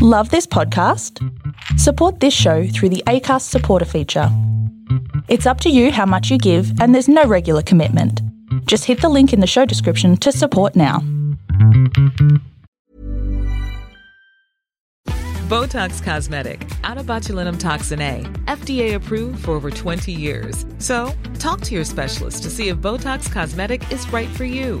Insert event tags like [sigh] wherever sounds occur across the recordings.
Love this podcast? Support this show through the ACAST supporter feature. It's up to you how much you give, and there's no regular commitment. Just hit the link in the show description to support now. Botox Cosmetic, out of botulinum toxin A, FDA approved for over 20 years. So, talk to your specialist to see if Botox Cosmetic is right for you.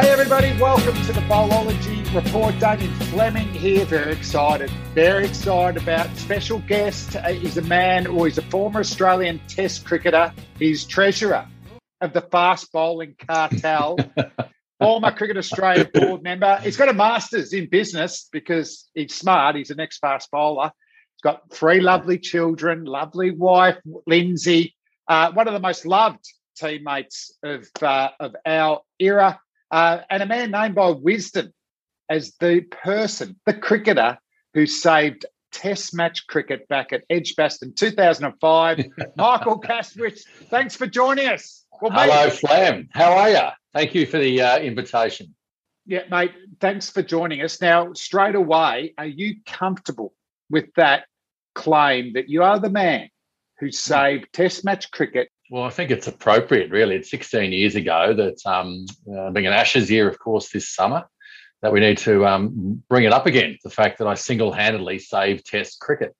Hey everybody, welcome to the Bowlology Report. Damien Fleming here, very excited, very excited about special guest. Uh, He's a man or he's a former Australian Test cricketer. He's treasurer of the fast bowling cartel. [laughs] former Cricket Australia board member. He's got a master's in business because he's smart. He's an ex-fast bowler. He's got three lovely children, lovely wife, Lindsay, uh, one of the most loved teammates of, uh, of our era uh, and a man named by Wisden as the person, the cricketer who saved Test match cricket back at Edgbaston 2005. [laughs] Michael Kasprowicz, thanks for joining us. Well, mate, Hello, Flam. How are you? Thank you for the uh, invitation. yeah, mate, thanks for joining us. Now, straight away, are you comfortable with that claim that you are the man who saved Test match cricket? Well, I think it's appropriate, really. It's 16 years ago that, um, uh, being an Ashes year, of course, this summer, that we need to um, bring it up again. The fact that I single handedly saved Test cricket.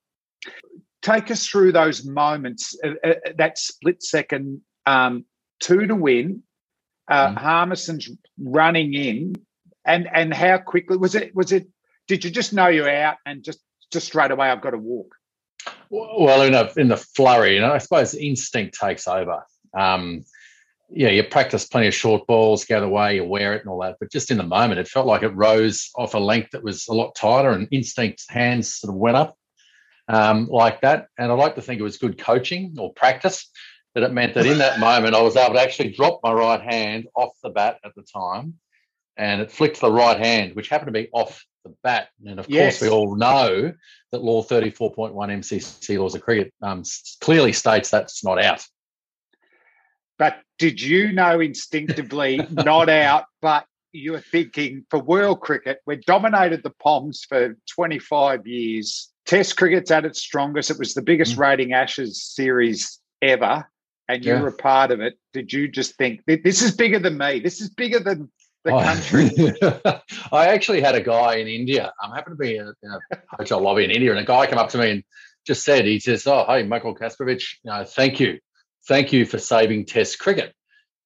Take us through those moments, uh, uh, that split second, um, two to win. Uh, Mm. Harmison's running in, and and how quickly was it? Was it? Did you just know you're out and just just straight away I've got to walk? Well, in a in the flurry, you know, I suppose instinct takes over. Um, yeah, you practice plenty of short balls, go the way, you wear it and all that. But just in the moment, it felt like it rose off a length that was a lot tighter, and instinct hands sort of went up um, like that. And I like to think it was good coaching or practice that it meant that in that [laughs] moment I was able to actually drop my right hand off the bat at the time, and it flicked the right hand, which happened to be off the bat. And of Yes. course, we all know that Law 34.1 MCC laws of cricket um, clearly states that's not out. But did you know instinctively [laughs] not out, but you were thinking for world cricket, we dominated the Poms for 25 years. Test cricket's at its strongest. It was the biggest Mm. rating Ashes series ever. And you Yeah. were a part of it. Did you just think this is bigger than me? This is bigger than the I- country. [laughs] I actually had a guy in India. I'm happen to be in a, in a hotel lobby in India, and a guy came up to me and just said, he says, "Oh, hey, Michael Kasprowicz, you know, thank you, thank you for saving Test cricket."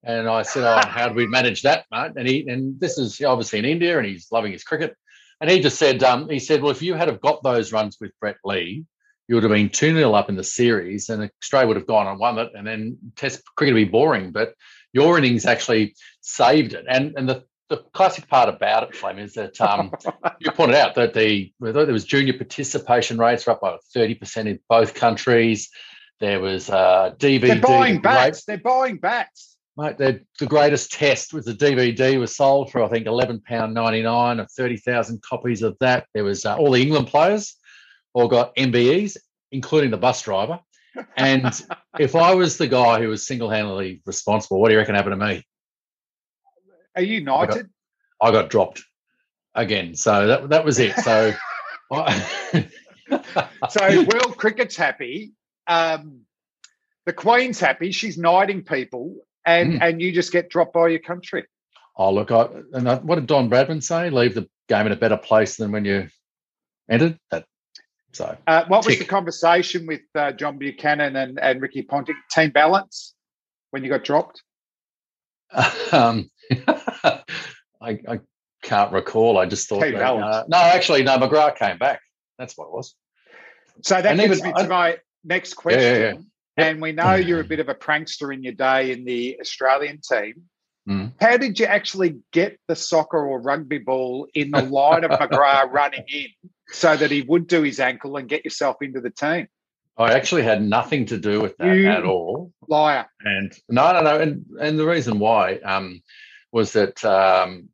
And I said, "Oh, [laughs] how do we manage that, mate?" And he, and this is obviously in India, and he's loving his cricket. And he just said, um, he said, "Well, if you had have got those runs with Brett Lee, you would have been two 0 up in the series, and Australia would have gone and won it, and then Test cricket would be boring. But your innings actually saved it. And and the the classic part about it, Flem, is that um, [laughs] you pointed out that the there was junior participation rates were up by thirty percent in both countries. There was uh, DVD. They're buying bats. They're buying bats. Mate, the, the greatest test was the DVD was sold for I think eleven pound ninety nine or thirty thousand copies of that. There was uh, all the England players all got MBEs, including the bus driver. And if I was the guy who was single handedly responsible, what do you reckon happened to me? Are you knighted? I got dropped again. So that that was it. So [laughs] I, So world cricket's happy. Um, the Queen's happy. She's knighting people, and Mm. and you just get dropped by your country. oh look, I, and I, what did Don Bradman say? Leave the game in a better place than when you entered. That so Uh, what was the conversation with uh, John Buchanan and, and Ricky Ponting? Team balance when you got dropped? [laughs] um, [laughs] I, I can't recall. I just thought Team that, balance. uh, no, actually, no. McGrath came back. That's what it was. So that And even- me to my next Yeah, question. yeah, yeah. Yep. And we know you're a [clears throat] bit of a prankster in your day in the Australian team. Mm. How did you actually get the soccer or rugby ball in the line of McGrath [laughs] running in so that he would do his ankle and get yourself into the team? I actually had nothing to do with that You- at all. Liar. And no, no, no. And and the reason why um, was that um,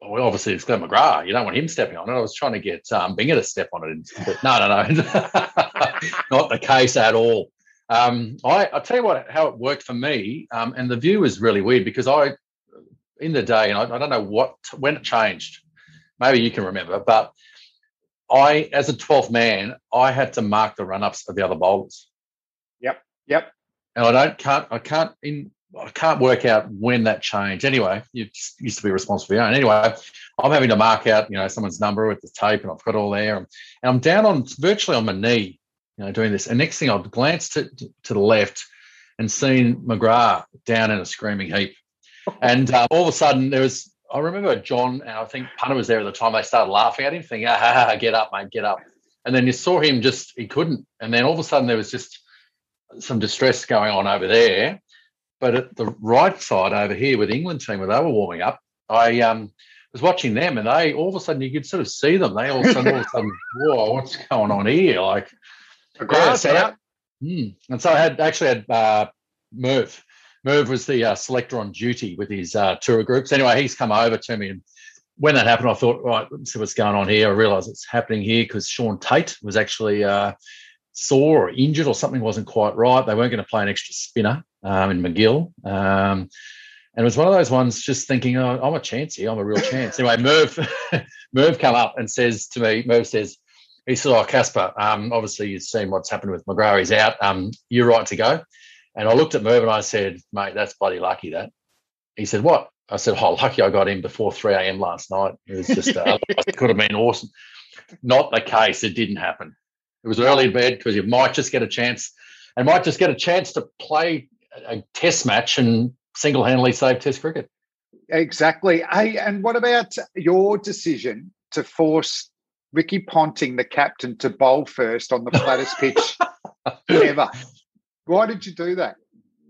well, obviously it's Glenn McGrath. You don't want him stepping on it. I was trying to get um, Binger to step on it, but no, no, no, [laughs] not the case at all. Um, I I'll tell you what how it worked for me, um, and the view was really weird because I, in the day, and I, I don't know what when it changed. Maybe you can remember, but I, as a 12th man, I had to mark the run-ups of the other bowlers Yep. Yep. And I don't can't I can't in I can't work out when that changed. Anyway, you used to be responsible for your own. Anyway, I'm having to mark out you know someone's number with the tape, and I've got all there, and I'm down on virtually on my knee, you know, doing this. And next thing I've glanced to, to the left and seen McGrath down in a screaming heap, [laughs] and uh, all of a sudden there was. I remember John and I think Punter was there at the time. They started laughing at him, thinking, ah, "Get up, mate, get up!" And then you saw him just he couldn't. And then all of a sudden there was just some distress going on over there. But at the right side over here with England team, where they were warming up, I um, was watching them, and they all of a sudden you could sort of see them. They all of a sudden, all of a sudden, [laughs] whoa, what's going on here? Like, So out. Hmm. And so I had actually had uh, Merv. Merv was the uh, selector on duty with his uh, tour groups. Anyway, he's come over to me, and when that happened, I thought, right, let's see what's going on here. I realised it's happening here because Shaun Tait was actually uh, sore or injured or something wasn't quite right. They weren't going to play an extra spinner um, in MacGill. Um, and it was one of those ones just thinking, oh, I'm a chance here. I'm a real chance. Anyway, Merv, [laughs] Merv come up and says to me, Merv says, he said, oh, Casper, um, obviously you've seen what's happened with McGrath. He's out. Um, you're right to go. And I looked at Merv and I said, mate, that's bloody lucky that. He said, what? I said, oh, lucky I got in before 3 a.m. last night. It was just, uh, [laughs] it could have been awesome. Not the case. It didn't happen. It was early in bed because you might just get a chance and might just get a chance to play a test match and single-handedly save test cricket. Exactly. Hey, and what about your decision to force Ricky Ponting, the captain, to bowl first on the flattest pitch [laughs] ever? Why did you do that?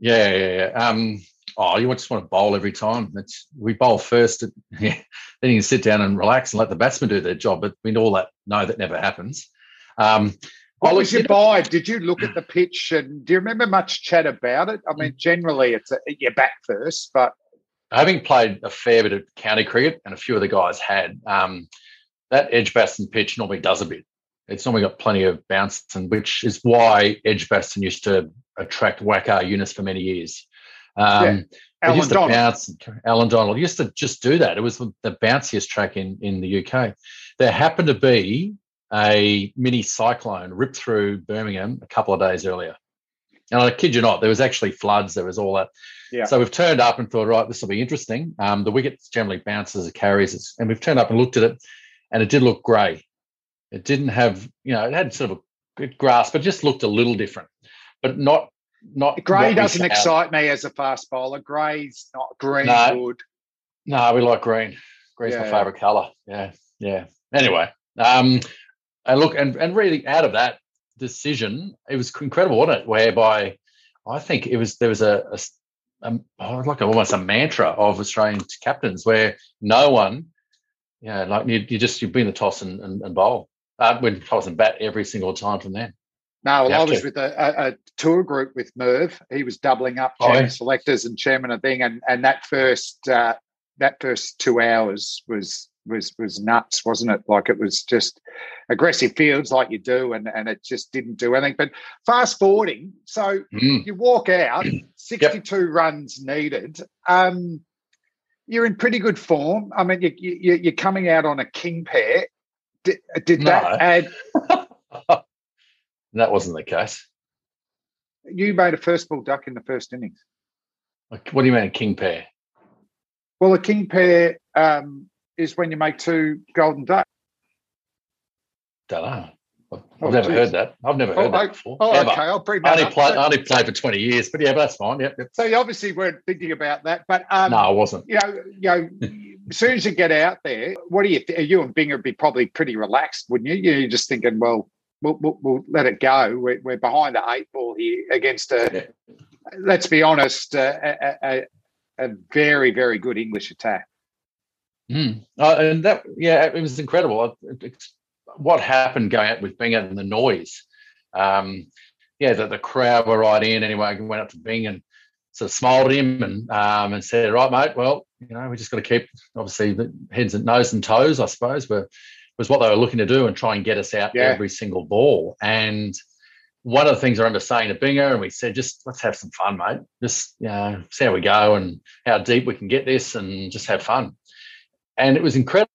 Yeah, yeah, yeah. Um, oh, you just want to bowl every time. It's we bowl first, [laughs] yeah, then you can sit down and relax and let the batsman do their job. But we all that know that never happens. Um, What was your vibe? Did you look at the pitch and do you remember much chat about it? I mean, generally it's a, you're back first, but having played a fair bit of county cricket, and a few of the guys had, um, that Edgbaston pitch normally does a bit. It's normally got plenty of bounce, and which is why Edgbaston used to attract Waqar Younis for many years. Um, Yeah. Used to Donald. bounce. Allan Donald used to just do that. It was the bounciest track in in the UK. There happened to be a mini cyclone ripped through Birmingham a couple of days earlier. And I kid you not, there was actually floods. There was all that. Yeah. So we've turned up and thought, right, this will be interesting. Um, the wicket generally bounces it carries, and we've turned up and looked at it, and it did look grey. It didn't have, you know, it had sort of a good grass, but just looked a little different. But not, not. Gray doesn't excite me as a fast bowler. Grey's not green No. good. No, we like green. Green's my favourite colour. Yeah, yeah. Anyway, um, and look, and and really out of that decision, it was incredible, wasn't it? Whereby I think it was there was a um, oh, like almost a mantra of Australian captains where no one, yeah, like you, you just you bring the toss and, and, and bowl, uh, when toss and bat every single time from there. No, well, I was to. with a, a, a tour group with Merv. He was doubling up Oh, yeah. selectors and chairman of thing, and and that first uh, that first two hours was was was nuts, wasn't it? Like it was just aggressive fields like you do, and and it just didn't do anything. But fast forwarding, so Mm. you walk out, [clears throat] sixty two runs needed. Um, you're in pretty good form. I mean, you, you, you're coming out on a king pair. Did, did No. that add? [laughs] that wasn't the case. You made a first ball duck in the first innings. Like, what do you mean, a king pair? Well, a king pair um, is when you make two golden ducks. Don't know. I've Oh, never geez. heard that. I've never heard Oh, that before. Oh, Ever. okay. I'll bring I that only up. played. I only played for twenty years, but yeah, but that's fine. Yep. yep. so you obviously weren't thinking about that, but um, no, I wasn't. you know, you know, as soon as you get out there, what do you? Th- you and Binger would be probably pretty relaxed, wouldn't you? You're just thinking, well, we'll, we'll, we'll let it go. We're, we're behind the eight ball here against a. Let's be honest, a, a, a, a very very good English attack. Mm. Uh, and that, yeah, it was incredible. I- what happened going out with Binger and the noise Um, yeah, that the crowd were right in anyway. I went up to Bing and sort of smiled at him and um, and said, "Right, mate. Well, you know, we just got to keep obviously the heads and nose and toes. I suppose were was what they were looking to do and try and get us out yeah. every single ball. And one of the things I remember saying to Binger, and we said, just let's have some fun, mate. Just you know, see how we go and how deep we can get this, and just have fun. And it was incredible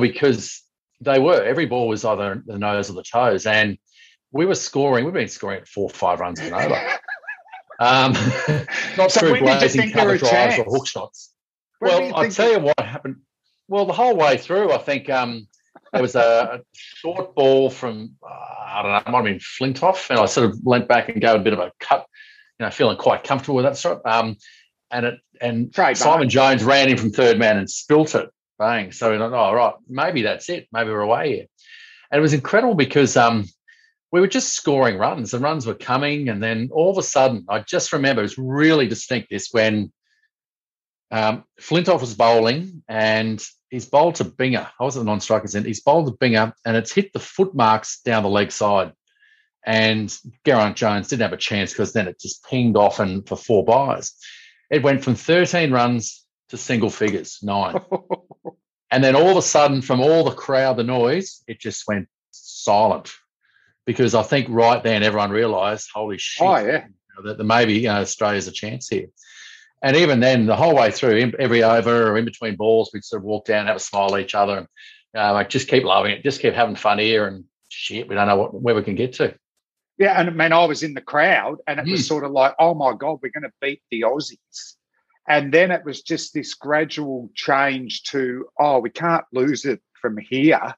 because they were every ball was either the nose or the toes, and we were scoring. We've been scoring at four, five runs and over. [laughs] um, [laughs] not so through blazing cover drives or hook shots. Well, I'll tell you what happened. Well, the whole way through, I think um, there was a, short ball from uh, I don't know, it might have been Flintoff, and I sort of leant back and gave a bit of a cut, you know, feeling quite comfortable with that sort. Um, and it and Trade Simon Jones ran in from third man and spilt it, bang. So we're like, oh right, maybe that's it. Maybe we're away here. And it was incredible because um, we were just scoring runs and runs were coming, and then all of a sudden, I just remember it was really distinct. This when um, Flintoff was bowling and he's bowled to Binger. I was at the non-strikers end. He's bowled to Binger and it's hit the foot marks down the leg side. And Geraint Jones didn't have a chance because then it just pinged off and for four byes. It went from 13 runs to single figures, nine. [laughs] and then all of a sudden, from all the crowd, the noise, it just went silent. Because I think right then everyone realised, holy shit, oh, yeah. that, that maybe you know, Australia's a chance here. And even then, the whole way through, every over or in between balls, we'd sort of walk down, have a smile at each other, and uh, like just keep loving it, just keep having fun here, and shit, we don't know what, where we can get to. Yeah, and I mean, I was in the crowd, and it mm. was sort of like, oh my god, we're going to beat the Aussies, and then it was just this gradual change to, oh, we can't lose it from here.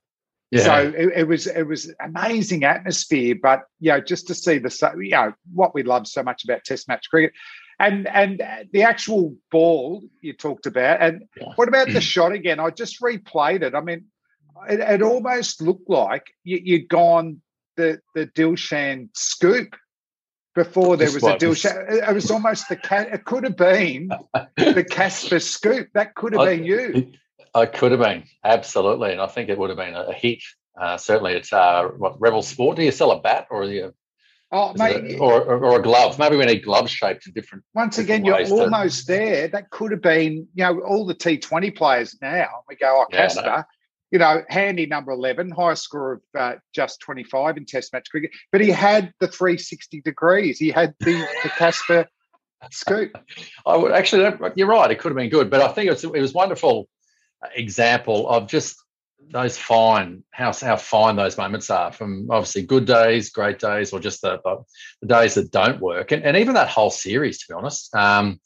Yeah. So it, it, was it was amazing atmosphere, but you know, just to see the you know what we love so much about Test match cricket, and and the actual ball you talked about, and yeah. what about the [clears throat] shot again? I just replayed it. I mean, it, it almost looked like you, you'd gone the the Dilshan scoop before there was a Dilshan. It was almost the cat. It could have been [laughs] the Casper scoop. That could have I, been you. It could have been absolutely, and I think it would have been a, hit. Uh, certainly, it's uh, what Rebel Sport. Do you sell a bat or you Oh, mate, or, or, or, a glove. Maybe we need glove shaped in different. Once different again, you're almost there. That could have been, you know, all the T20 players now. We go, oh, Casper, no. You know, handy number 11, highest score of uh, just 25 in Test match cricket. But he had the 360 degrees. He had the, the Casper scoop. [laughs] I would actually, you're right. It could have been good, but I think it was, it was wonderful example of just those fine how how fine those moments are from obviously good days, great days, or just the, the days that don't work, and, and even that whole series. To be honest, um,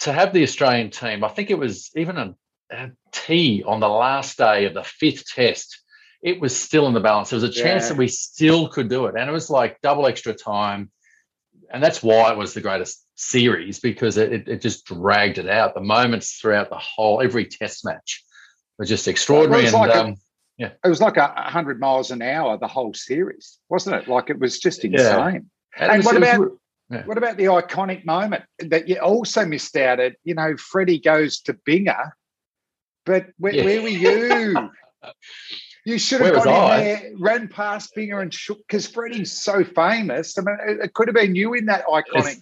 to have the Australian team, I think it was even a, a T on the last day of the fifth test. It was still in the balance. There was a chance yeah. that we still could do it, and it was like double extra time, and that's why it was the greatest series because it, it, just dragged it out. The moments throughout the whole every test match were just extraordinary. and, like um, a, yeah, it was like a hundred miles an hour the whole series, wasn't it? Like it was just insane. Yeah. And, and what about was, yeah. what about the iconic moment that you also missed out at? You know, Freddie goes to Binger, but where, yeah. where were you? [laughs] You should have Where gone in there, ran past Binger and shook because Freddie's so famous. I mean, it, it, could have been you in that iconic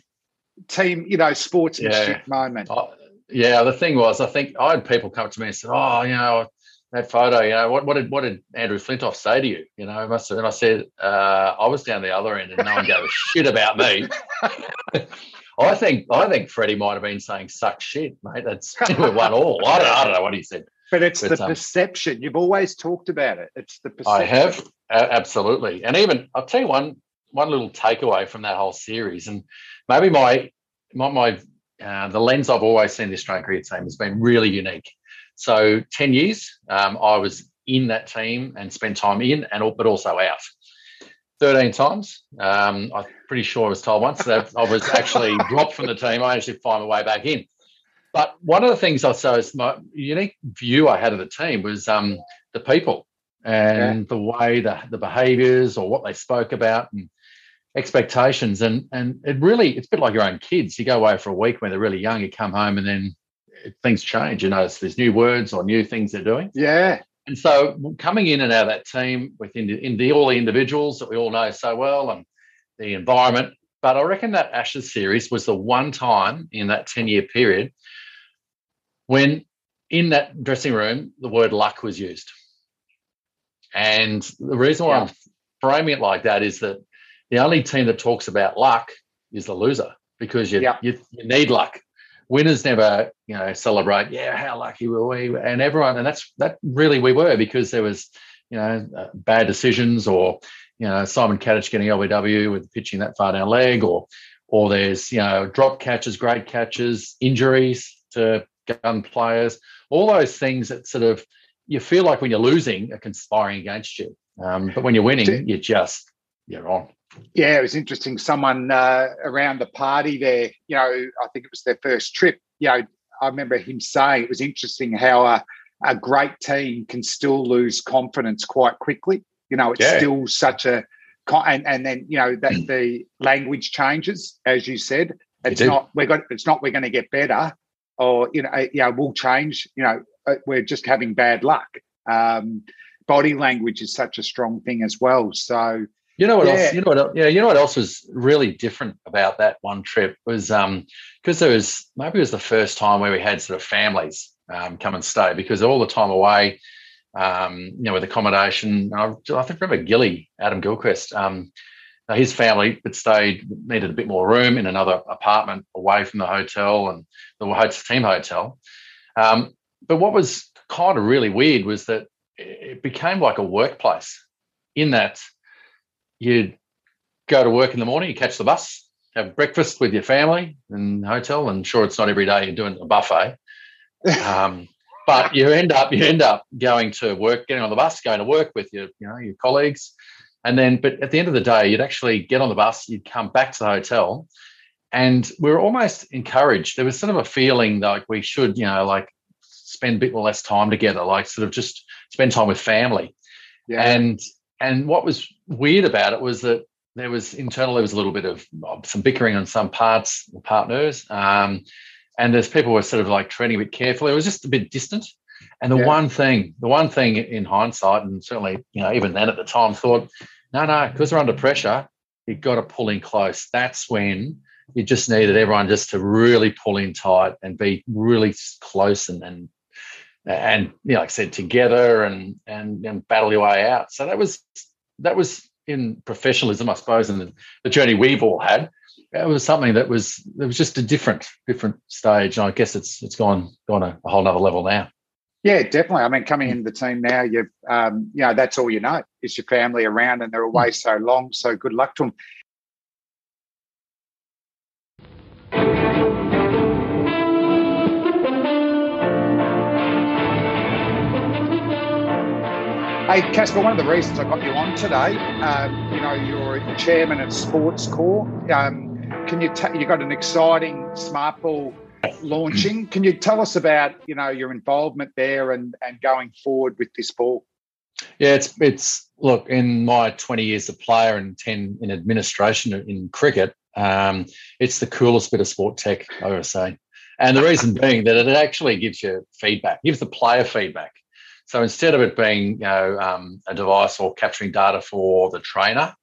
it's, team, you know, sportsmanship yeah. moment. Oh, yeah, the thing was, I think I had people come to me and said, "Oh, you know, that photo, you know, what, what did what did Andrew Flintoff say to you? You know, must have, and I said, uh, I was down the other end, and no one gave a shit about me. [laughs] I think I think Freddie might have been saying "suck shit, mate." That's [laughs] we won all. I don't, I don't know what he said. But it's but, the um, perception. You've always talked about it. It's the perception. I have absolutely, and even I'll tell you one one little takeaway from that whole series, and maybe my my, my uh, the lens I've always seen the Australian cricket team has been really unique. So 10 years, um, I was in that team and spent time in and but also out. 13 times. Um, I'm pretty sure I was told once that I was actually [laughs] dropped from the team. I actually find my way back in. But one of the things I saw is my unique view I had of the team was um, the people and yeah. the way the, the behaviors or what they spoke about. And expectations and and it really it's a bit like your own kids you go away for a week when they're really young you come home and then things change you know there's new words or new things they're doing yeah And so coming in and out of that team within the, in the, all the individuals that we all know so well and the environment. But I reckon that Ashes series was the one time in that 10 year period when in that dressing room the word luck was used. And the reason why yeah. I'm framing it like that is that the only team that talks about luck is the loser because you, yeah. you, you need luck winners never, you know, celebrate. Yeah, how lucky were we? And everyone, and that's that really we were because there was, you know, uh, bad decisions or you know Simon Katich getting LBW with pitching that far down leg, or or there's you know drop catches, great catches, injuries to gun players, all those things that sort of you feel like when you're losing are conspiring against you. Um, but when you're winning, you're just you're on. Yeah, it was interesting. Someone uh, around the party there, you know, I think it was their first trip. You know, I remember him saying it was interesting how a, a great team can still lose confidence quite quickly. You know, it's yeah. still such a and and then you know that [clears throat] the language changes as you said. It's not we're got it's not we're going to get better or you know yeah we'll change. You know, uh, we're just having bad luck. Um, body language is such a strong thing as well. So you know what yeah. else? You know what? Yeah, you know what else was really different about that one trip was um because there was maybe it was the first time where we had sort of families um, come and stay because all the time away, um, you know, with accommodation. I, I think remember Gilly Adam Gilchrist. Um, his family had stayed needed a bit more room in another apartment away from the hotel and the hotel, team hotel. Um, but what was kind of really weird was that it became like a workplace in that you'd go to work in the morning, you catch the bus, have breakfast with your family in the hotel, and sure, it's not every day you're doing a buffet. [laughs] Um, but you end up you end up going to work, getting on the bus, going to work with your you know your colleagues, and then but at the end of the day, you'd actually get on the bus, you'd come back to the hotel, and we are almost encouraged. There was sort of a feeling like we should you know like spend a bit less time together, like sort of just spend time with family. Yeah. And and what was weird about it was that there was internally there was a little bit of some bickering on some parts, partners, um, and there's people were sort of like treading a bit carefully. It was just a bit distant. And the yeah. one thing, the one thing in hindsight, and certainly you know even then at the time, thought, no, no, because we're under pressure, you've got to pull in close. That's when you just needed everyone just to really pull in tight and be really close and, and and you know, like I said, together and and and battle your way out. So that was that was in professionalism, I suppose, and the, the journey we've all had. It was something that was it was just a different different stage, and I guess it's it's gone gone a, a whole other level now. Yeah, definitely. I mean, coming into the team now, you um, you know that's all you know is your family around, and they're away so long. So good luck to them. Hey, Casper, one of the reasons I got you on today, um, you know, you're chairman of Sportscor. Um, can you, t- you got an exciting smart ball launching. Can you tell us about, you know, your involvement there and, and going forward with this ball? Yeah, it's, it's, look, in my 20 years of player and 10 in administration in cricket, um, it's the coolest bit of sport tech, I would say. And the reason being that it actually gives you feedback, gives the player feedback. So instead of it being you know, um, a device or capturing data for the trainer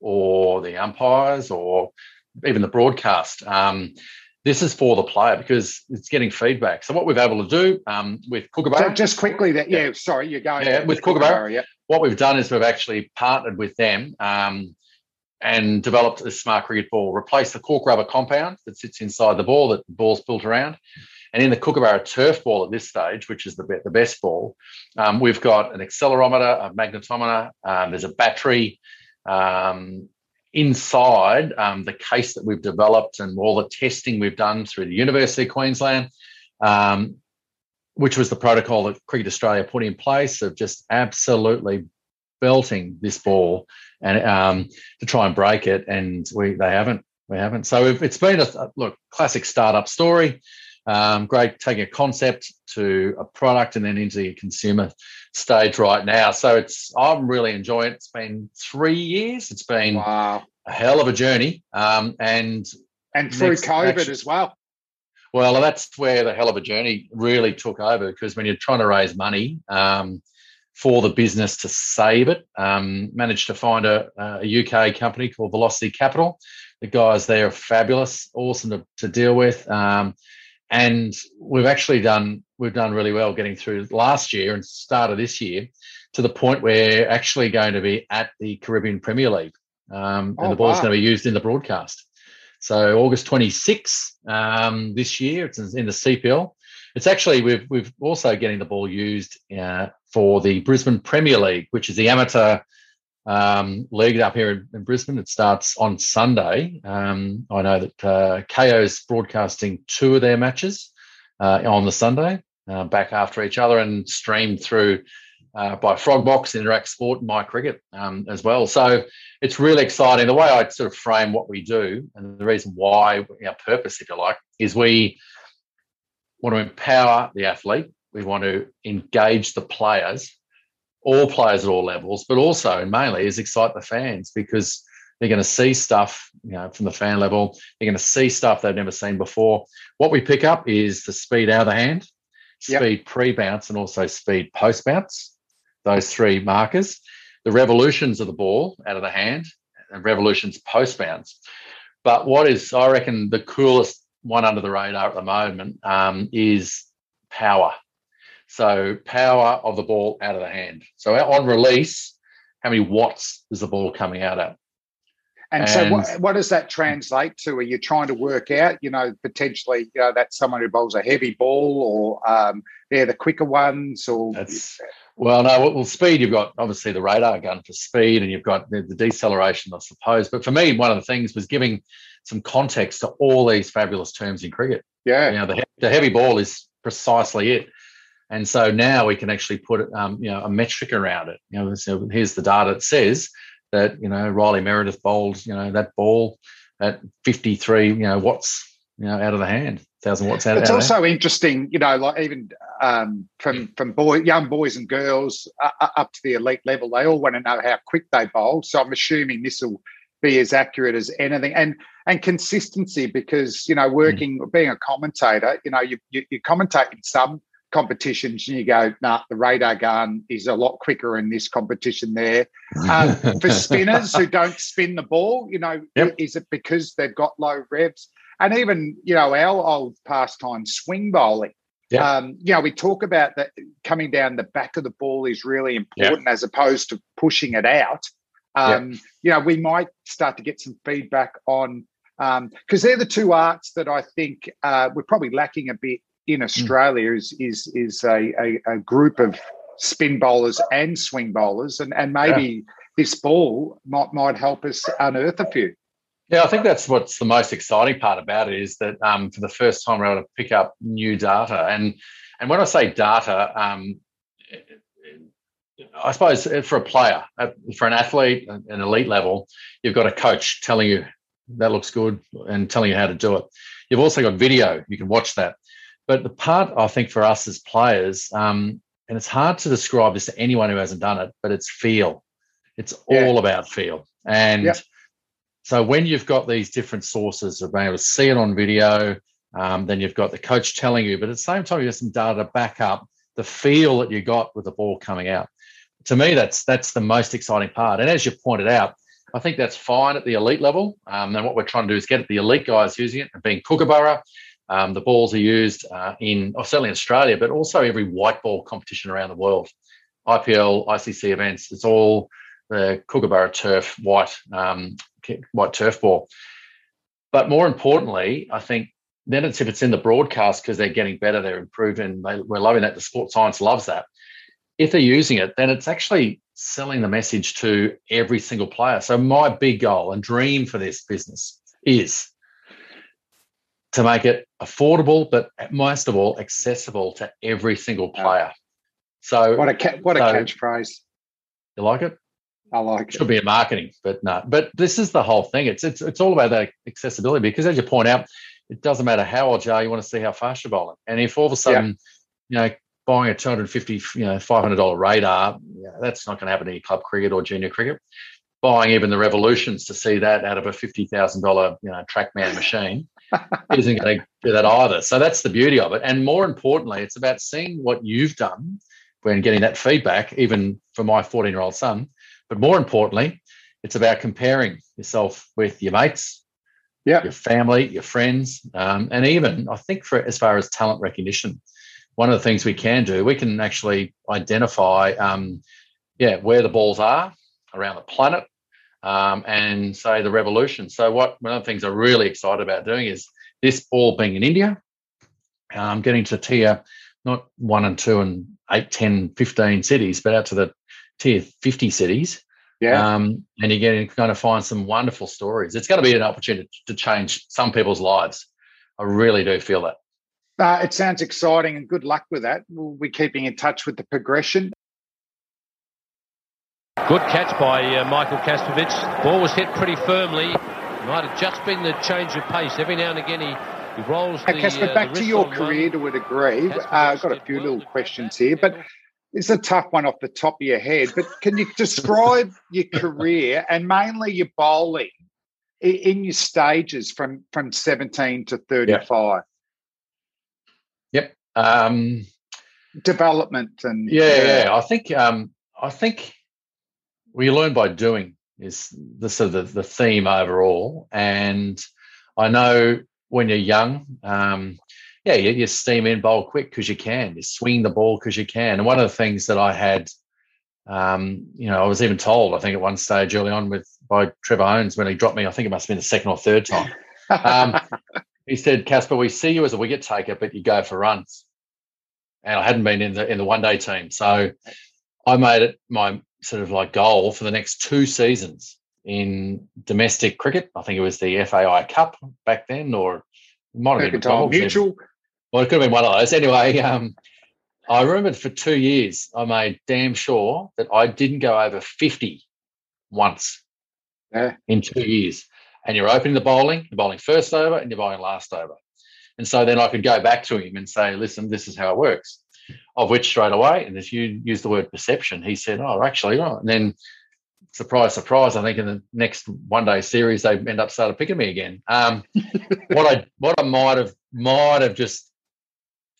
or the umpires or even the broadcast, um, this is for the player because it's getting feedback. So what we've able to do um, with Kookaburra. So just quickly, that yeah, yeah, sorry, you're going. Yeah, with Kookaburra, yeah. what we've done is we've actually partnered with them um, and developed a smart cricket ball. Replace the cork rubber compound that sits inside the ball that the ball's built around. And in the Kookaburra turf ball at this stage, which is the, the best ball, um, we've got an accelerometer, a magnetometer, um, there's a battery. Um, inside um, the case that we've developed and all the testing we've done through the University of Queensland, um, which was the protocol that Cricket Australia put in place of just absolutely belting this ball and um, to try and break it, and we they haven't we haven't. So it's been a look classic startup story. Um, great taking a concept to a product and then into the consumer stage right now. So it's I'm really enjoying it. It's been three years. It's been wow. a hell of a journey. Um, and and through COVID action, as well. Well, that's where the hell of a journey really took over because when you're trying to raise money, um, for the business to save it. Um, managed to find a, a, UK company called Velocity Capital. The guys there are fabulous, awesome to, to deal with. Um, and we've actually done we've done really well getting through last year and start of this year to the point where actually going to be at the Caribbean Premier League, um, and oh, the ball's wow. going to be used in the broadcast. So August 26 um, this year, it's in the CPL. It's actually we've we've also getting the ball used uh, for the Brisbane Premier League, which is the amateur um, league up here in, in, Brisbane. It starts on Sunday. Um, I know that uh, Kayo is broadcasting two of their matches uh, on the Sunday, uh, back after each other, and streamed through uh, by Frogbox, Interact Sport, and My Cricket um, as well. So it's really exciting. The way I sort of frame what we do, and the reason why our purpose, if you like, is we want to empower the athlete. We want to engage the players all players at all levels, but also and mainly is excite the fans because they're going to see stuff, you know, from the fan level. They're going to see stuff they've never seen before. What we pick up is the speed out of the hand, speed yep. pre-bounce, and also speed post-bounce. Those three markers. The revolutions of the ball out of the hand and revolutions post-bounce. But what is, I reckon, the coolest one under the radar at the moment um, is power. So power of the ball out of the hand. So on release, how many watts is the ball coming out at? And, and so, what, what, does that translate to? Are you trying to work out, you know, potentially, you know, that's someone who bowls a heavy ball, or um, they're the quicker ones, or that's well, no, well, speed. You've got obviously the radar gun for speed, and you've got the, the deceleration, I suppose. But for me, one of the things was giving some context to all these fabulous terms in cricket. Yeah, you know, the, the heavy ball is precisely it. And so now we can actually put um, you know a metric around it. You know, so here's the data that says that you know Riley Meredith bowled you know that ball at 53 you know watts you know out of the hand, thousand watts out. It's out also interesting, you know, like even um, from from boy, young boys and girls uh, up to the elite level, they all want to know how quick they bowl. So I'm assuming this will be as accurate as anything and and consistency because you know hmm. working mm. being a commentator you know you, you, you commentate in some competitions and you go, nah, the radar gun is a lot quicker in this competition there. Um, for [laughs] spinners who don't spin the ball, you know, yep. is it because they've got low revs? And even, you know, our old pastime swing bowling. Yep. Um, you know, we talk about that coming down the back of the ball is really important yep. as opposed to pushing it out. Um, You know, we might start to get some feedback on because um, they're the two arts that I think uh, we're probably lacking a bit in hmm. Australia is is is a, a, a, group of spin bowlers and swing bowlers, and and maybe yeah. this ball might might help us unearth a few. Yeah, I think that's what's the most exciting part about it is that um, for the first time we're able to pick up new data, and and when I say data, um, I suppose for a player, uh, for an athlete, an elite level, you've got a coach telling you that looks good and telling you how to do it. You've also got video; you can watch that. But the part I think for us as players, um, and it's hard to describe this to anyone who hasn't done it, but it's feel. It's yeah. all about feel. And yep. so when you've got these different sources of being able to see it on video, um, then you've got the coach telling you, but at the same time, you have some data to back up the feel that you got with the ball coming out. To me, that's that's the most exciting part. And as you pointed out, I think that's fine at the elite level. Um, and what we're trying to do is get at the elite guys using it and being Kookaburra um, the balls are used uh, in oh, certainly in Australia, but also every white ball competition around the world. IPL, ICC events, it's all the Kookaburra turf, white, um, white turf ball. But more importantly, I think then it's if it's in the broadcast because they're getting better, they're improving, they, we're loving that. The sports science loves that. If they're using it, then it's actually selling the message to every single player. So my big goal and dream for this business is to make it affordable, but most of all, accessible to every single player. So what a ca- what a so, catchphrase! You like it? I like it. Should be in marketing, but no. But this is the whole thing. It's it's it's all about that accessibility because, as you point out, it doesn't matter how old you are. You want to see how fast you're bowling, and if all of a sudden, yeah. you know, buying a 250, you know, $500 radar, yeah, that's not going to happen in club cricket or junior cricket. Buying even the revolutions to see that out of a $50,000, you know, TrackMan machine isn't going to do that either. So that's the beauty of it. And more importantly, it's about seeing what you've done when getting that feedback, even for my 14 year old son. But more importantly, it's about comparing yourself with your mates, yeah, your family, your friends, um, and even I think for as far as talent recognition, one of the things we can do, we can actually identify, um, yeah, where the balls are around the planet, um, and say the revolution. So what one of the things I'm really excited about doing is this all being in India, um, getting to tier not one and two and eight, 10, 15 cities, but out to the tier 50 cities. Yeah. Um, and you're getting going to find some wonderful stories. It's going to be an opportunity to change some people's lives. I really do feel that. Uh, it sounds exciting and good luck with that. We'll be keeping in touch with the progression. Good catch by uh, Michael Kasprowicz. Ball was hit pretty firmly. Might have just been the change of pace. Every now and again he, he rolls the, Casper, uh, back to your career one. to a degree. Uh, I've got a few little questions here, but it's a tough one off the top of your head. But can you describe your career and mainly your bowling i- in your stages from, from 17 to 35? Yep. Um, Development and yeah, yeah. I think um, I think we learn by doing is the sort of the, the theme overall. And I know when you're young, um, yeah, you, you steam in bowl quick because you can. You swing the ball because you can. And one of the things that I had, um, you know, I was even told, I think at one stage early on with by Trevor Hohns when he dropped me, I think it must have been the second or third time. Um, [laughs] he said, Casper, we see you as a wicket taker, but you go for runs. And I hadn't been in the in the one day team. So I made it my sort of like goal for the next two seasons in domestic cricket. I think it was the FAI Cup back then, or it might have been Mercantile Dogs even. Mutual. Well, it could have been one of those. Anyway, um, I remembered for two years, I made damn sure that I didn't go over 50 once Yeah. in two years. And you're opening the bowling, you're bowling first over and you're bowling last over. And so then I could go back to him and say, listen, this is how it works. Of which straight away, and if you use the word perception, he said, oh, actually, right. And then surprise, surprise, I think in the next one day series, they end up started picking me again. Um, [laughs] what I what I might have might have just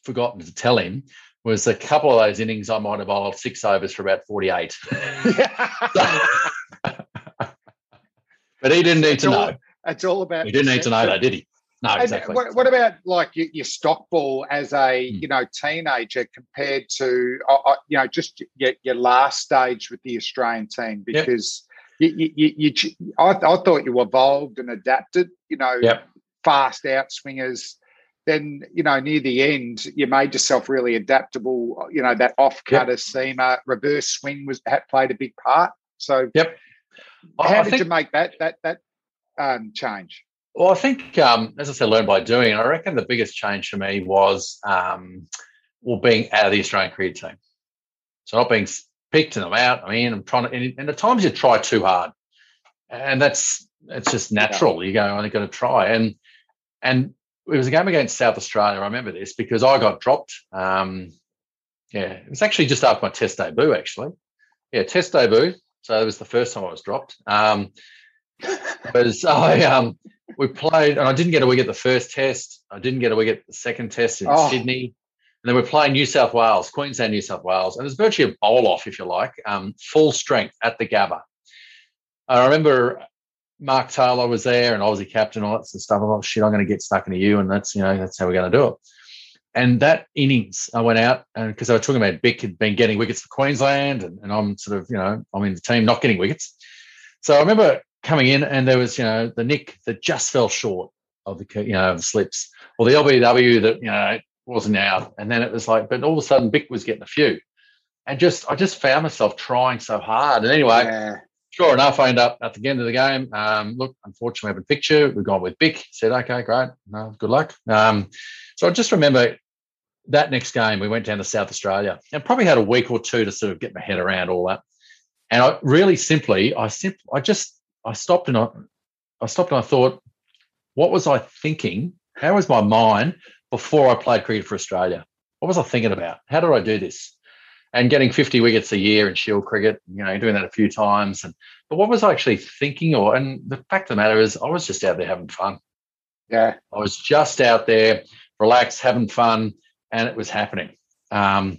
forgotten to tell him was a couple of those innings I might have bowled six overs for about 48. [laughs] [laughs] but he didn't need It's to all- know. It's all about. He didn't need to know that, did he? No, exactly. What, what about like your, your stock ball as a Hmm. you know teenager compared to uh, uh, you know just your, your last stage with the Australian team Yep. because you, you, you, you I, I thought you evolved and adapted. You know, Yep. fast out swingers. Then you know near the end you made yourself really adaptable. You know that off cutter seamer reverse swing was had played a big part. So Yep. How I did think- you make that that that um, change? Well, I think, um, as I said, learn by doing. And I reckon the biggest change for me was, um, well, being out of the Australian cricket team. So not being picked and I'm out. I mean, I'm trying to, and, and at times you try too hard, and that's it's just natural. You go, I got to try, and and it was a game against South Australia. I remember this because I got dropped. Um, yeah, it was actually just after my Test debut. Actually, yeah, Test debut. So it was the first time I was dropped. Um, [laughs] was I um we played and I didn't get a wicket the first test. I didn't get a wicket the second test in Oh. Sydney. And then we're playing New South Wales, Queensland, New South Wales. And it was virtually a bowl off, if you like, um, full strength at the Gabba. I remember Mark Taylor was there and Aussie captain, all that sort of stuff. I thought, shit, I'm going to get stuck into you. And that's, you know, that's how we're going to do it. And that innings, I went out and because I was talking about Bick had been getting wickets for Queensland and, and I'm sort of, you know, I'm in the team not getting wickets. So I remember coming in and there was, you know, the nick that just fell short of the, you know, the slips or the LBW that, you know, wasn't out. And then it was like, but all of a sudden Bick was getting a few. And just, I just found myself trying so hard. And anyway, Yeah. sure enough, I end up at the end of the game. Um, look, unfortunately, I have a picture. We've gone with Bick. Said, okay, great. No, good luck. Um, so I just remember that next game, we went down to South Australia and probably had a week or two to sort of get my head around all that. And I really simply, I simply, I just, I stopped and I, I stopped and I thought, what was I thinking? How was my mind before I played cricket for Australia? What was I thinking about? How did I do this? And getting 50 wickets a year in Shield cricket, you know, doing that a few times. And but what was I actually thinking? Or and the fact of the matter is, I was just out there having fun. Yeah. I was just out there, relaxed, having fun, and it was happening. Um,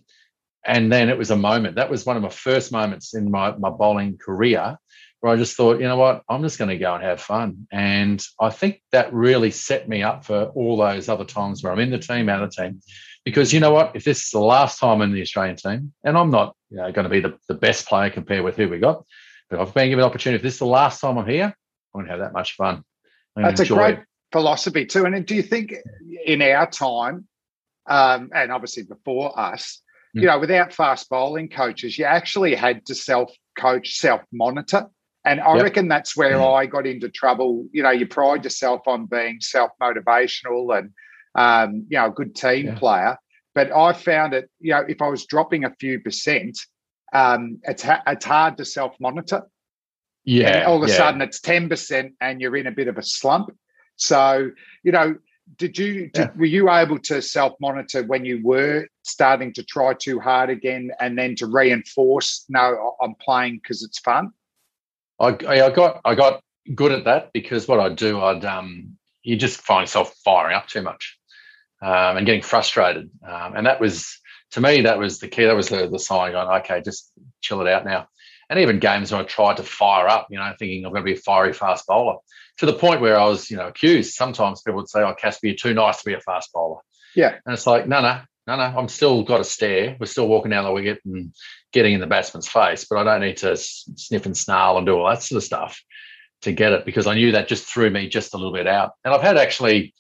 and then it was a moment. That was one of my first moments in my, my bowling career where I just thought, you know what, I'm just going to go and have fun. And I think that really set me up for all those other times where I'm in the team, out of the team. Because you know what, if this is the last time in the Australian team, and I'm not you know, going to be the, the best player compared with who we got, but I've been given an opportunity. If this is the last time I'm here, I'm going to have that much fun. That's a great it. philosophy too. And do you think in our time, um, and obviously before us, mm. you know, without fast bowling coaches, you actually had to self coach, self monitor. And I yep. reckon that's where mm. I got into trouble. You know, you pride yourself on being self motivational and, um, you know, a good team yeah. player. But I found it, you know, if I was dropping a few percent, um, it's, ha- it's hard to self monitor. Yeah. And all of a yeah. sudden it's 10% and you're in a bit of a slump. So, you know, did you did, yeah. were you able to self monitor when you were starting to try too hard again and then to reinforce no i'm playing because it's fun I, I got i got good at that because what i'd do i'd um you just find yourself firing up too much um, and getting frustrated. Um, and that was to me that was the key. That was the, the sign going okay just chill it out now. And even games when i tried to fire up you know thinking i'm going to be a fiery fast bowler to the point where I was, you know, accused. Sometimes people would say, "Oh, Kasper, you're too nice to be a fast bowler." Yeah, and it's like, no, no, no, no. I'm still got a stare. We're still walking down the wicket and getting in the batsman's face, but I don't need to sniff and snarl and do all that sort of stuff to get it because I knew that just threw me just a little bit out. And I've had actually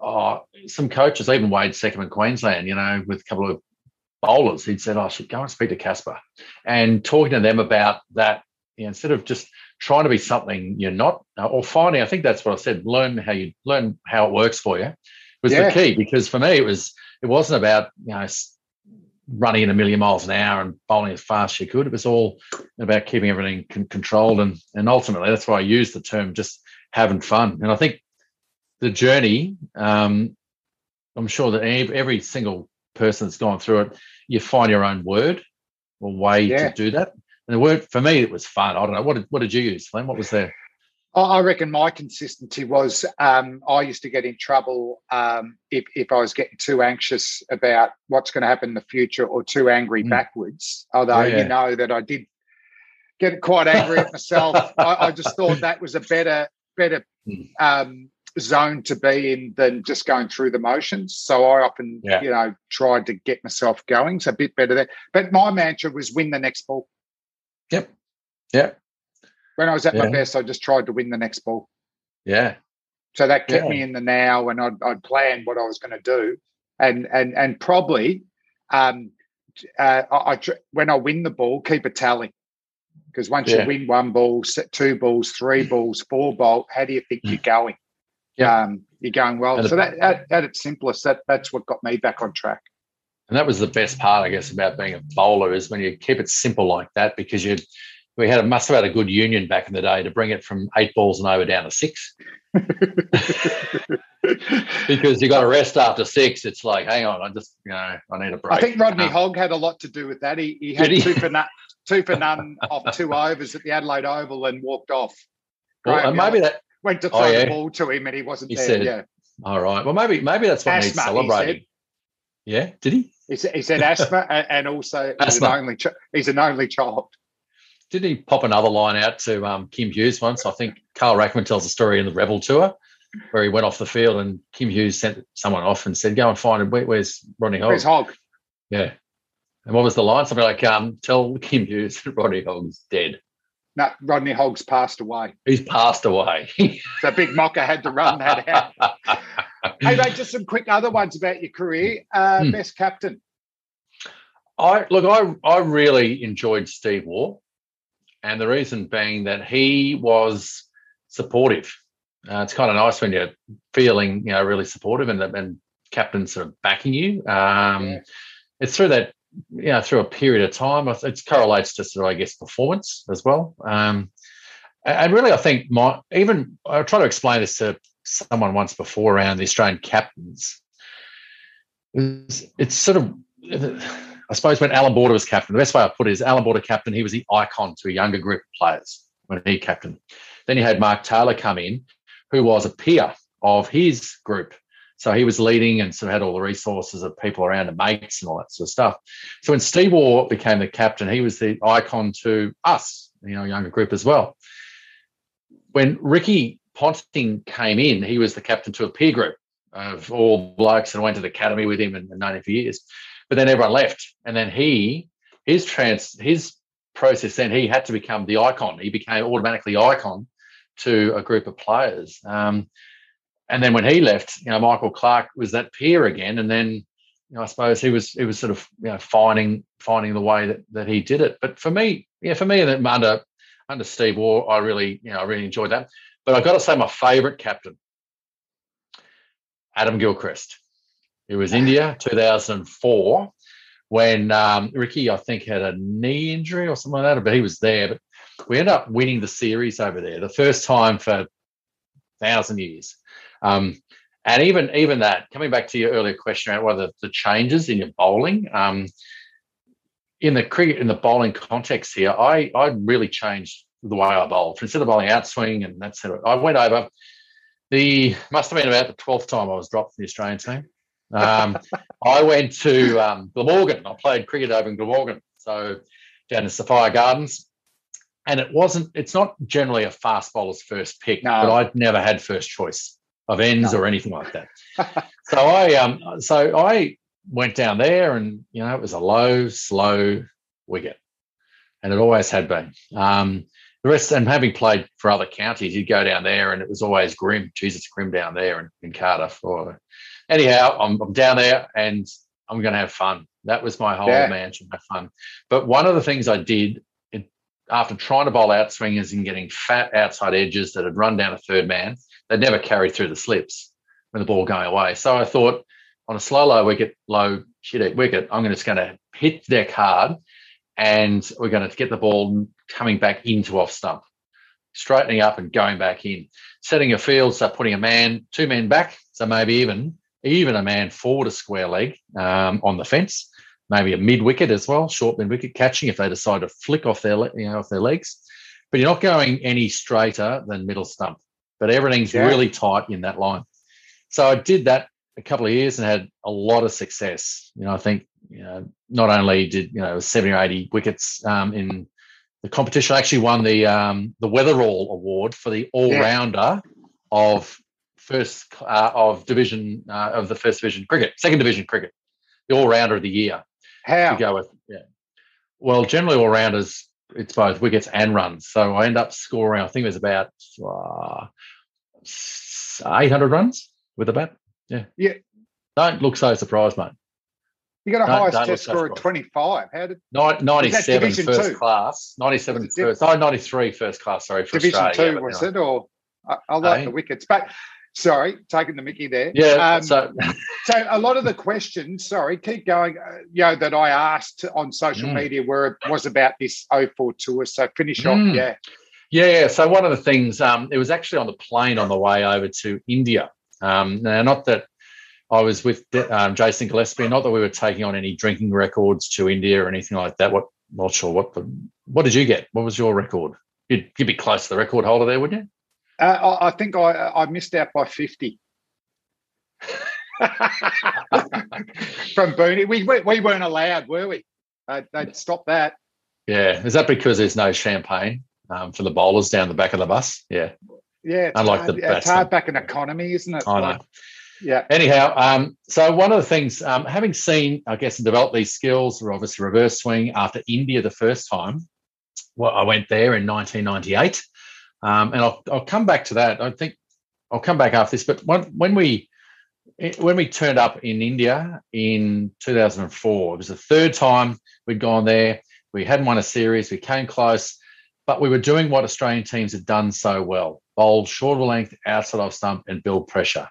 oh, some coaches, even Wade Seccombe in Queensland, you know, with a couple of bowlers, he'd said, oh, I should go and speak to Kasper and talking to them about that. You know, instead of just trying to be something you're not, uh, or finding. I think that's what I said. Learn how you learn how it works for you was yeah. the key because for me it was it wasn't about you know running at a million miles an hour and bowling as fast as you could. It was all about keeping everything con- controlled and and ultimately that's why I use the term just having fun. And I think the journey. Um, I'm sure that every single person that's gone through it, you find your own word or way yeah. to do that. And the word for me, it was fun. I don't know. What did, what did you use, Flem? What was there? I reckon my consistency was um, I used to get in trouble um, if, if I was getting too anxious about what's going to happen in the future or too angry mm. backwards. Although yeah. you know that I did get quite angry at myself. [laughs] I, I, just thought that was a better better mm. um, zone to be in than just going through the motions. So I often yeah. you know tried to get myself going. So a bit better there. But my mantra was win the next ball. Yep. Yep. When I was at yeah. my best, I just tried to win the next ball. Yeah. So that kept yeah. me in the now, and I'd, I'd plan what I was going to do, and and and probably, um, uh, I, I when I win the ball, keep a tally, because once yeah. you win one ball, two balls, three balls, four ball, how do you think you're going? Yeah, um, you're going well. And so that, at, at its simplest, that that's what got me back on track. And that was the best part, I guess, about being a bowler is when you keep it simple like that because you we had a must have had a good union back in the day to bring it from eight balls and over down to six. [laughs] because you got to rest after six. It's like, hang on, I just you know I need a break. I think Rodney um, Hogg had a lot to do with that. He, he had he? two for none, two for none off two overs at the Adelaide Oval and walked off. Well, maybe that went to oh, throw oh, yeah. the ball to him and he wasn't he there. Said, yeah. All right. Well, maybe maybe that's what Asthma, needs celebrating. Yeah, did he? He said, he said asthma, and also he's an only ch- he's an only child. Didn't he pop another line out to um, Kim Hughes once? I think Carl Rackemann tells a story in the Rebel Tour where he went off the field and Kim Hughes sent someone off and said, "Go and find him. Where, where's Rodney Hogg?" Where's Hogg? Yeah. And what was the line? Something like, um, "Tell Kim Hughes that Rodney Hogg's dead." No, Rodney Hogg's passed away. He's passed away. [laughs] so Big Mocker had to run that out. [laughs] hey, mate, just some quick other ones about your career. Uh, hmm. Best captain. I look. I I really enjoyed Steve Waugh, and the reason being that he was supportive. Uh, it's kind of nice when you're feeling, you know, really supportive and and captain sort of backing you. Um, yeah. It's through that, you know, through a period of time. It correlates to sort of, I guess, performance as well. Um, and really, I think my even I try to explain this to someone once before around the Australian captains. It's, it's sort of, I suppose, when Allan Border was captain, the best way I put it is Allan Border captain, he was the icon to a younger group of players when he captained. Then you had Mark Taylor come in, who was a peer of his group. So he was leading and sort of had all the resources of people around and mates and all that sort of stuff. So when Steve Waugh became the captain, he was the icon to us, you know, younger group as well. When Ricky Ponting came in, he was the captain to a peer group of all blokes and went to the academy with him and, and known him for years. But then everyone left, and then he his trans his process then he had to become the icon. He became automatically icon to a group of players. Um, and then when he left, you know, Michael Clarke was that peer again, and then you know, I suppose he was he was sort of you know finding finding the way that that he did it. But for me, yeah, for me, under under Steve Waugh, I really you know I really enjoyed that. But I've got to say, my favourite captain, Adam Gilchrist. It was India 2004 when um, Ricky, I think, had a knee injury or something like that, but he was there. But we ended up winning the series over there, the first time for thousand years. Um, and even even that, coming back to your earlier question about whether the changes in your bowling, um, in the cricket, in the bowling context here, I I really changed the way I bowled. Instead of bowling outswing and that sort of, I went over. The must have been about the twelfth time I was dropped from the Australian team. Um, I went to um, Glamorgan. I played cricket over in Glamorgan, so down in Sophia Gardens. And it wasn't. It's not generally a fast bowler's first pick, no. but I'd never had first choice of ends no. or anything like that. [laughs] so I um so I went down there, and you know it was a low, slow wicket, and it always had been. Um, the rest, and having played for other counties, you'd go down there, and it was always grim. Jesus, grim down there in, in Cardiff. Or anyhow, I'm, I'm down there and I'm going to have fun. That was my whole yeah. mansion, have fun. But one of the things I did it, after trying to bowl out swingers and getting fat outside edges that had run down a third man, they'd never carried through the slips when the ball going away. So I thought on a slow, low wicket, low shit wicket, I'm just going to hit deck hard and we're going to get the ball coming back into off stump, straightening up and going back in, setting a field, so putting a man, two men back, so maybe even even a man forward a square leg um, on the fence, maybe a mid wicket as well, short mid wicket catching if they decide to flick off their you know off their legs. But you're not going any straighter than middle stump. But everything's yeah. really tight in that line. So I did that a couple of years and had a lot of success. You know, I think you know not only did you know 70 or 80 wickets um, in the competition, I actually won the um, the Wetherell Award for the all rounder yeah. of first uh, of division uh, of the first division cricket, second division cricket, the all rounder of the year. How to go with? Yeah. Well, generally all rounders, it's both wickets and runs. So I end up scoring. I think it was about uh, 800 runs with a bat. Yeah. Yeah. Don't look so surprised, mate. You got a highest test score of 25. How did 97 first two? class, 97 first, oh, 93 first class, sorry, for Division Australia. two, was it? Or I, like hey. the wickets. But sorry, taking the Mickey there. Yeah. Um, so, [laughs] so a lot of the questions, sorry, keep going, uh, you know, that I asked on social mm. media were was about this 04 tour. So finish mm. off, yeah. Yeah, so one of the things, um, it was actually on the plane on the way over to India. Um, now, not that I was with um, Jason Gillespie. Not that we were taking on any drinking records to India or anything like that. What? Not sure what. The, what did you get? What was your record? You'd, you'd be close to the record holder there, wouldn't you? Uh, I, I think I, I missed out by fifty. [laughs] From Booney, we, we, we weren't allowed, were we? Uh, they'd stop that. Yeah, is that because there's no champagne um, for the bowlers down the back of the bus? Yeah, yeah. Unlike hard, the it's hard back in economy, isn't it? I know. Like, yeah. Anyhow, um, so one of the things, um, having seen, I guess, and developed these skills, were obviously reverse swing after India the first time. Well, I went there in 1998, um, and I'll, I'll come back to that. I think I'll come back after this, but when, when we when we turned up in India in 2004, it was the third time we'd gone there. We hadn't won a series. We came close, but we were doing what Australian teams had done so well: bowl shorter length, outside off stump, and build pressure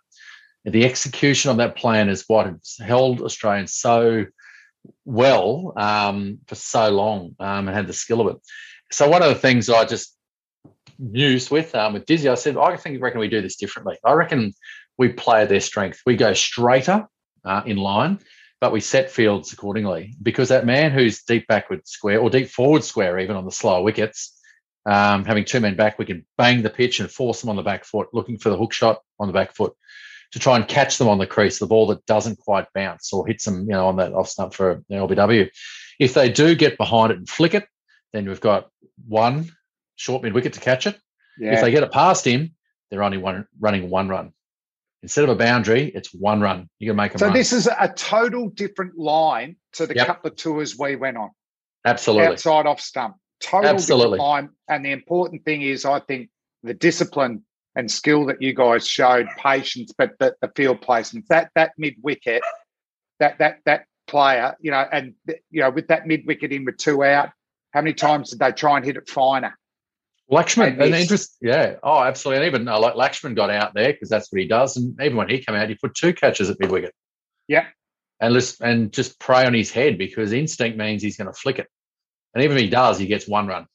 the execution of that plan is what has held Australians so well um, for so long um, and had the skill of it. So one of the things I just used with um, with Dizzy, I said, I think reckon we do this differently. I reckon we play their strength. We go straighter uh, in line, but we set fields accordingly because that man who's deep backward square or deep forward square, even on the slower wickets, um, having two men back, we can bang the pitch and force them on the back foot, looking for the hook shot on the back foot. to try and catch them on the crease, the ball that doesn't quite bounce or hits them, you know, on that off stump for an LBW. If they do get behind it and flick it, then we've got one short mid wicket to catch it. Yeah. If they get it past him, they're only one running one run. Instead of a boundary, it's one run. You can make them so run. this is a total different line to the Yep. couple of tours we went on. Absolutely. outside off stump. Total Absolutely. different line. And the important thing is, I think the discipline and skill that you guys showed, patience, but the, the field placements, that that mid wicket, that that that player, you know, and you know, with that mid wicket in with two out, how many times did they try and hit it finer? Lakshman, And and interest, yeah, oh, absolutely. And even uh, like Lakshman got out there because that's what he does. And even when he came out, he put two catches at mid wicket. Yeah. and and just pray on his head because instinct means he's going to flick it. And even if he does, he gets one run.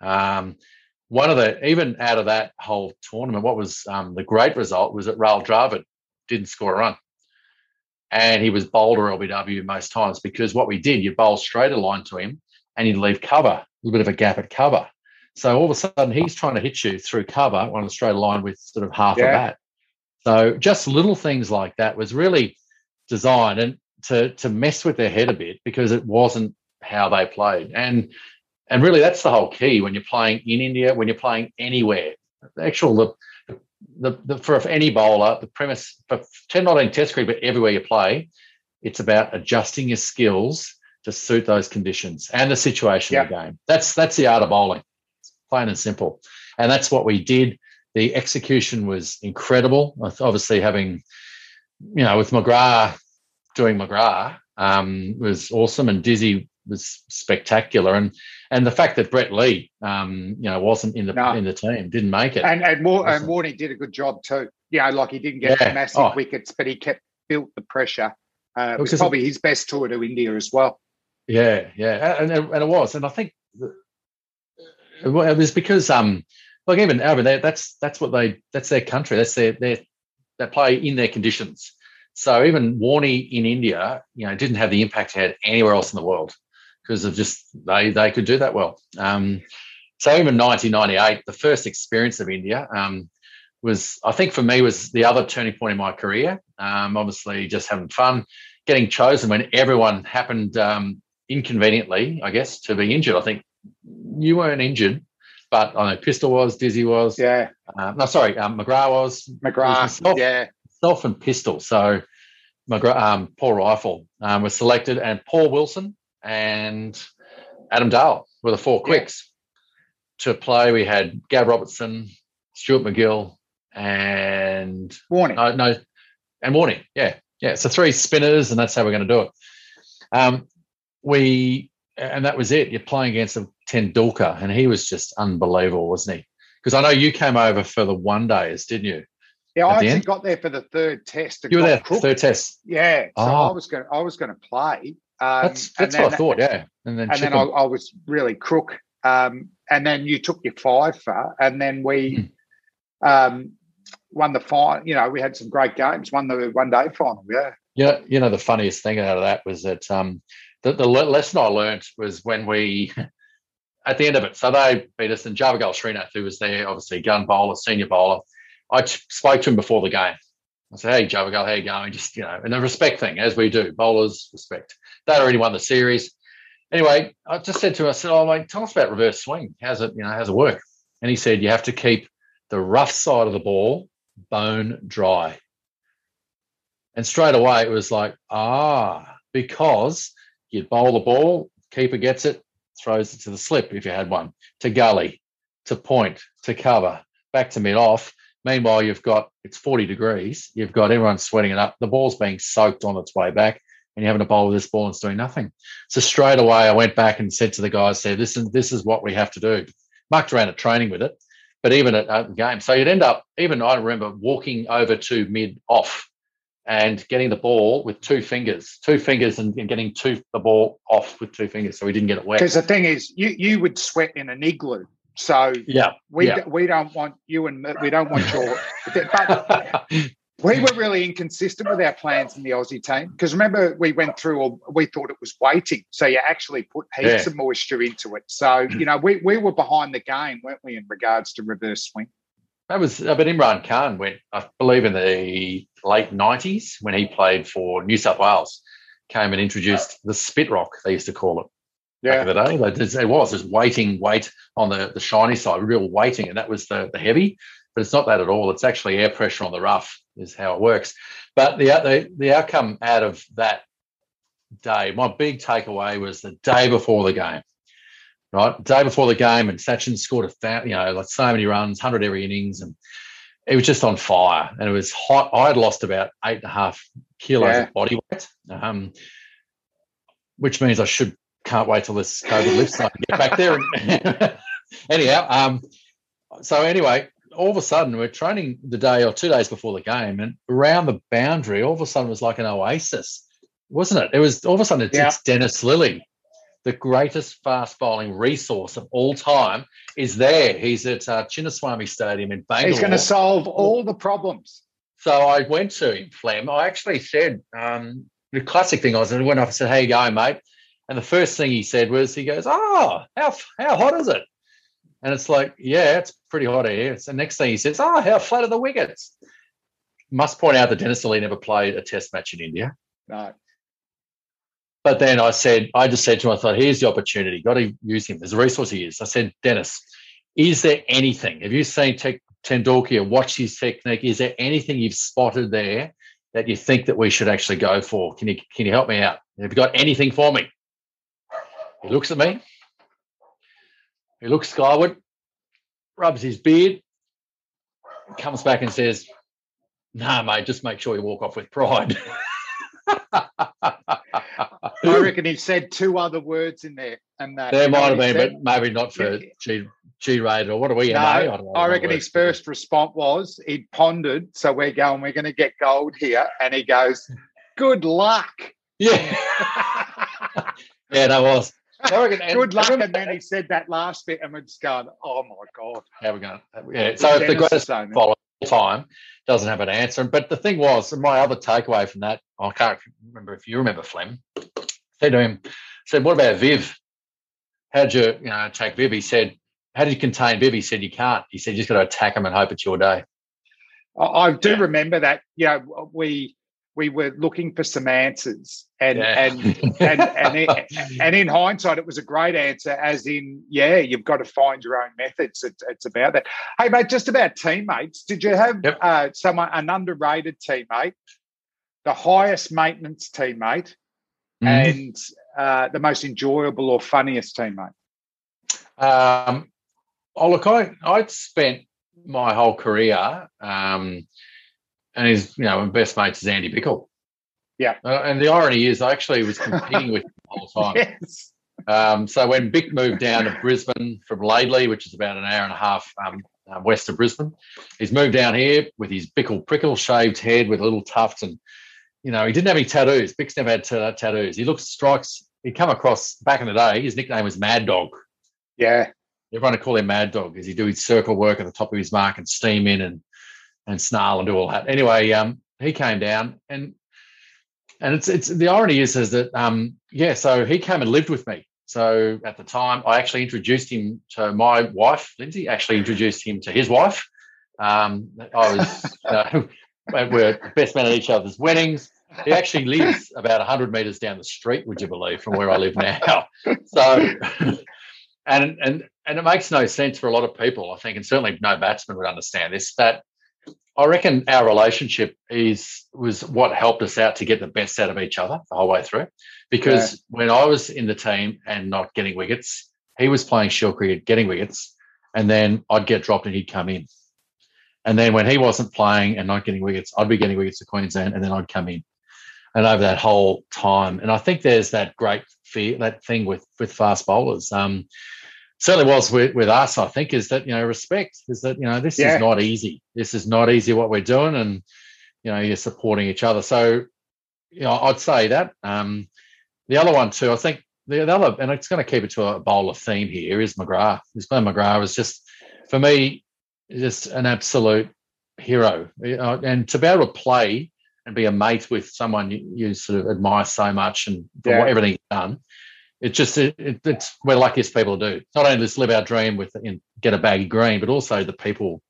Um, one of the even out of that whole tournament, what was um, the great result was that Rahul Dravid didn't score a run, and he was bowled or LBW most times because what we did, you bowl straight a line to him, and he'd leave cover, a little bit of a gap at cover. So all of a sudden, he's trying to hit you through cover on a straight line with sort of half Yeah. a bat. So just little things like that was really designed and to to mess with their head a bit because it wasn't how they played. And and really that's the whole key when you're playing in India, when you're playing anywhere. The actual the the, the for any bowler, the premise for 10 not only test cricket, but everywhere you play, it's about adjusting your skills to suit those conditions and the situation of the game. That's that's the art of bowling. Plain and simple. And that's what we did. The execution was incredible. Obviously, having, you know, with McGrath doing McGrath um, was awesome, and Dizzy was spectacular. And and the fact that Brett Lee, um, you know, wasn't in the No. in the team, didn't make it. And and, War, and Warney did a good job too. You know, like he didn't get Yeah. massive Oh. wickets, but he kept built the pressure. Uh, it was probably his best tour to India as well. Yeah, yeah, and, and and it was, and I think the- it was because um, like even over there, that's that's what they that's their country, that's their their they play in their conditions. So even Warney in India, you know, didn't have the impact he had anywhere else in the world because of just they they could do that well. Um, so even 1998, the first experience of India um, was, I think for me, was the other turning point in my career. Um, obviously, just having fun, getting chosen when everyone happened um, inconveniently, I guess, to be injured. I think you weren't injured, but I know Pistol was, Dizzy was. Yeah, Uh, no, sorry, um, McGrath was. McGrath. myself. Yeah, Self and Pistol. So McGrath, um, Paul Reiffel um, was selected, and Paul Wilson and Adam Dale were the four Yeah. quicks to play. We had Gav Robertson, Stuart MacGill, and Warney. no, no, and Warney. Yeah, yeah. So three spinners, and that's how we're going to do it. Um, we and that was it. You're playing against a Tendulkar, and he was just unbelievable, wasn't he? Because I know you came over for the one days, didn't you? yeah, at I actually got there for the third test. You were there crooked. third test. Yeah, so Oh. I was going. I was going to play. Um, That's that's what I thought. Yeah, and then And then I, I was really crook. Um, and then you took your five for, and then we Hmm. um, won the final. You know, we had some great games. Won the one day final. Yeah, Yeah, you know the funniest thing out of that was that um, the, the lesson I learned was when we [laughs] at the end of it. So they beat us, and Javagal Srinath, who was there, obviously gun bowler, senior bowler. I spoke to him before the game. I said, "Hey, Javagal, how you going?" Just you know, and the respect thing, as we do, bowlers respect. They already won the series. Anyway, I just said to him, I said, "Oh, mate, tell us about reverse swing. How's it? You know, how's it work?" And he said, "You have to keep the rough side of the ball bone dry." And straight away it was like, ah, because you bowl the ball, keeper gets it, throws it to the slip if you had one, to gully, to point, to cover, back to mid off. Meanwhile, you've got it's 40 degrees, you've got everyone sweating it up, the ball's being soaked on its way back, and you're having to bowl with this ball and it's doing nothing. So straight away I went back and said to the guys, said, this is this is what we have to do. Mucked around at training with it, but even at, the game. So you'd end up, even I remember walking over to mid off and getting the ball with two fingers, two fingers, and, and getting two the ball off with two fingers, so we didn't get it wet. because the thing is, you you would sweat in an igloo. So Yeah, we yeah. we don't want you and we don't want your. But [laughs] we were really inconsistent with our plans in the Aussie team because remember we went through or we thought it was waiting, so you actually put heaps Yeah. of moisture into it. So you know we we were behind the game, weren't we, in regards to reverse swing? That was, uh, but Imran Khan went, I believe, in the late 90s when he played for New South Wales, came and introduced the spit rock, they used to call it. Yeah. Back in the day, it was just weighting weight on the, the shiny side, real weighting, and that was the, the heavy. But it's not that at all. It's actually air pressure on the rough is how it works. But the the, the outcome out of that day, my big takeaway was the day before the game right? Day before the game, and Sachin scored a fa- you know like so many runs, hundred every innings, and it was just on fire. And it was hot. I had lost about eight and a half kilos Yeah. of body weight, um, which means I should can't wait till this COVID lifts so I can get back there. [laughs] Anyhow, um, so anyway, all of a sudden we're training the day or two days before the game, and around the boundary, all of a sudden it was like an oasis, wasn't it? It was all of a sudden it's, Yeah. it's Dennis Lillee, the greatest fast bowling resource of all time, is there. He's at uh, Chinnaswamy Stadium in Bangalore. He's going to solve all the problems. So I went to him, Flem. I actually said um, the classic thing. I was I went up and said, "How you going, mate?" And the first thing he said was, "He goes, oh, how how hot is it?" And it's like, "Yeah, it's pretty hot here." So the next thing he says, "Oh, how flat are the wickets?" Must point out that Dennis Lillee never played a Test match in India. No. But then I said, I just said to him, I thought, here's the opportunity. Got to use him. There's a resource he is. I said, Dennis, is there anything? Have you seen Te- Tendulkar watch his technique? Is there anything you've spotted there that you think that we should actually go for? Can you can you help me out? Have you got anything for me? He looks at me. He looks skyward, rubs his beard, comes back and says, "Nah, mate, just make sure you walk off with pride." [laughs] I reckon he said two other words in there. And that, There might have been, said? but maybe not for G G rated or what are we? No, MA? I, don't know I reckon his first response was he'd pondered. So we're going, we're going to get gold here. And he goes, good luck. [laughs] Yeah, [laughs] yeah, that was. I reckon, and good luck. And then he said that last bit and we're just going, oh my God. How we going? Yeah. So if the Dennis greatest is saying it. follow all time doesn't have an answer, but the thing was, my other takeaway from that, I can't remember if you remember Flem. Said to him, said, "What about Viv? How'd you, you know, attack Viv?" He said, "How did you contain Viv?" He said, "You can't." He said, "You just got to attack him and hope it's your day." I, I do Yeah. remember that. You know, we we were looking for some answers, and Yeah. and and and, it, [laughs] and in hindsight, it was a great answer. As in, yeah, you've got to find your own methods. It's, it's about that. Hey, mate, just about teammates. Did you have Yep. uh, someone an underrated teammate, the highest maintenance teammate, Mm-hmm. and uh, the most enjoyable or funniest teammate? Um, oh, look, I I spent my whole career, um, and his you know best mates is Andy Bichel. Yeah. uh, and the irony is, I actually was competing with him the whole time. [laughs] Yes. Um, so when Bick moved down to Brisbane from Laidley, which is about an hour and a half um, uh, west of Brisbane, he's moved down here with his Bickle prickle shaved head with a little tuft, and you know he didn't have any tattoos. Bick's never had ta- tattoos. He looks strikes. He'd come across back in the day. His nickname was Mad Dog. Yeah. Everyone would call him Mad Dog because he'd do his circle work at the top of his mark and steam in and and snarl and do all that. Anyway, um, he came down and and it's it's the irony is is that um yeah, so he came and lived with me. So at the time, I actually introduced him to my wife, Lindsay. Actually introduced him to his wife. Um, I was [laughs] uh, we're best men at each other's weddings. He actually lives about 100 meters down the street, would you believe, from where I live now. [laughs] So, and and and it makes no sense for a lot of people, I think, and certainly no batsman would understand this. That I reckon our relationship is was what helped us out to get the best out of each other the whole way through. Because when I was in the team and not getting wickets, he was playing shield cricket, getting wickets, and then I'd get dropped and he'd come in. And then when he wasn't playing and not getting wickets, I'd be getting wickets to Queensland, and then I'd come in. And over that whole time, and I think there's that great fear, that thing with with fast bowlers. Um, certainly was with, with us. I think is that you know respect is that you know this Yeah. is not easy. This is not easy what we're doing, and you know you're supporting each other. So you know I'd say that. Um, the other one too, I think the, the other, and it's going to keep it to a bowler theme here is McGrath. Is Glenn McGrath was just for me just an absolute hero, and to be able to play and be a mate with someone you, you sort of admire so much and for Yeah. everything he's done. It's just it, it, it's we're luckiest people to do. Not only just live our dream with and get a baggy green, but also the people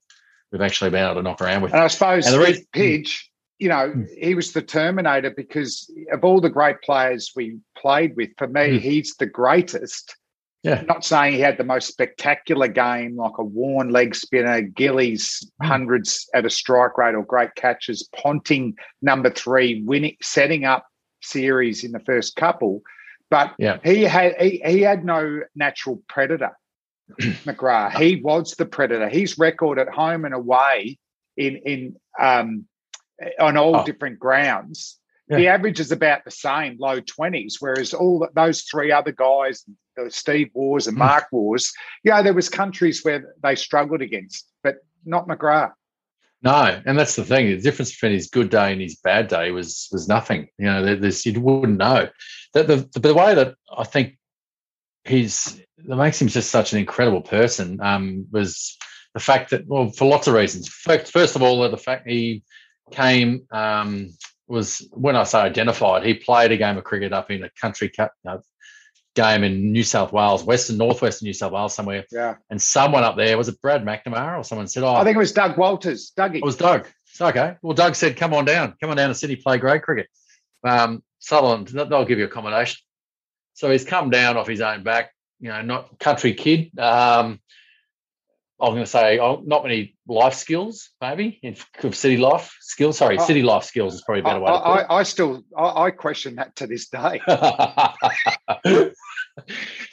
we've actually been able to knock around with. And I suppose And the reason- Pidge, you know, Hmm. he was the Terminator because of all the great players we played with. For me, Hmm. he's the greatest. Yeah. Not saying he had the most spectacular game like a Warne leg spinner, Gilly's Hmm. hundreds at a strike rate or great catches, Ponting number three, winning, setting up series in the first couple. But Yeah. he had he, he had no natural predator. [clears throat] McGrath. He was the predator. His record at home and away in in um, on all Oh. different grounds. The average is about the same, low twenties. Whereas all those three other guys, Steve Waughs and Mm. Mark Waughs, yeah, there was countries where they struggled against, but not McGrath. No, and that's the thing. The difference between his good day and his bad day was was nothing. You know, there's you wouldn't know. The, the, the, the way that I think he's that makes him just such an incredible person um, was the fact that, well, for lots of reasons. First, first of all, the fact he came um, was when I say identified, he played a game of cricket up in a country cup game in New South Wales, western northwestern New South Wales somewhere, Yeah, and someone up there was it Brad McNamara or someone said, "Oh, I think it was Doug Walters. Dougie. it was Doug. It's okay. Well, Doug said, "Come on down. Come on down to Sydney, play grade cricket." Um, Sutherland, th- they'll give you accommodation. So he's come down off his own back. You know, not country kid. Um, I was going to say, oh, not many life skills, maybe in city life skills. Sorry, Oh. city life skills is probably a better way to put I, it. I, I still I, I question that to this day. [laughs]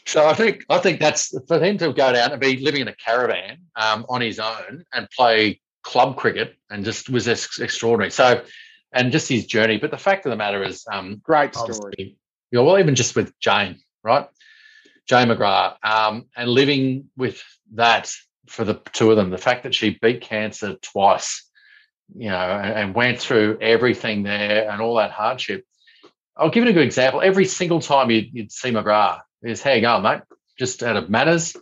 so I think I think that's for him to go down and be living in a caravan um, on his own and play club cricket and just was ex- extraordinary. So and just his journey. But the fact of the matter is, um, Great story. you know, well, even just with Jane, right? Jane McGrath, um, and living with that for the two of them, the fact that she beat cancer twice, you know, and, and went through everything there and all that hardship. I'll give you a good example. Every single time you'd, you'd see McGrath, is how you going, mate? Just out of manners.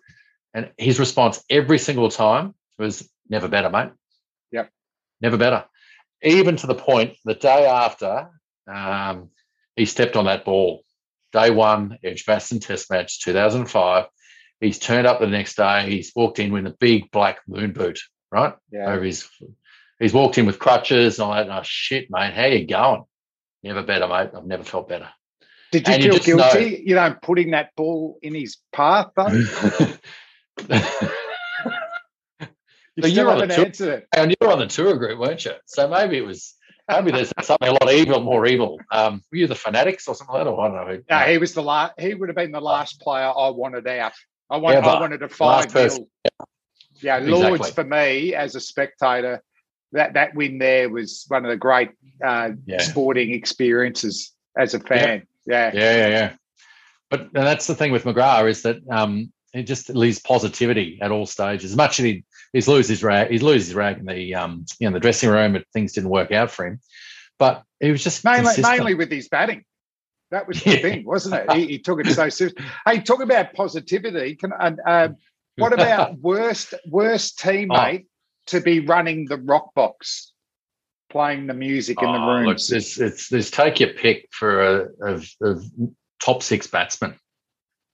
And his response every single time was never better, mate. Yep. Never better. Even to the point the day after um, he stepped on that ball, day one, Edgbaston Test Match 2005. He's turned up the next day. He's walked in with a big black moon boot, right? Yeah. Over his, he's walked in with crutches and all that. Oh, shit, mate. How you going? Never better, mate. I've never felt better. Did you And you feel know- guilty? You know, putting that ball in his path, though. [laughs] You still you're on the tour- and you were on the tour group, weren't you? So maybe it was maybe there's something a lot evil, more evil. Um, were you the fanatics or something like that? Or I don't know. No, he was the last. He would have been the last player I wanted out. I want. Ever. I wanted to five nil. Yeah, Lords Exactly. for me as a spectator. That that win there was one of the great uh, Yeah. sporting experiences as a fan. Yeah, Yeah, yeah, yeah. But and that's the thing with McGrath is that um, he just leaves positivity at all stages. As much as he he's lose his rag, he's lose his rag in the um, you know the dressing room, and things didn't work out for him. But he was just mainly consistent. mainly with his batting. That was the Yeah. thing, wasn't it? He, he took it so [laughs] seriously. Hey, talk about positivity. Can and uh, what about [laughs] worst worst teammate to be running the rock box, playing the music in the room? look, rooms? there's, it's, there's take your pick for a of, of top six batsmen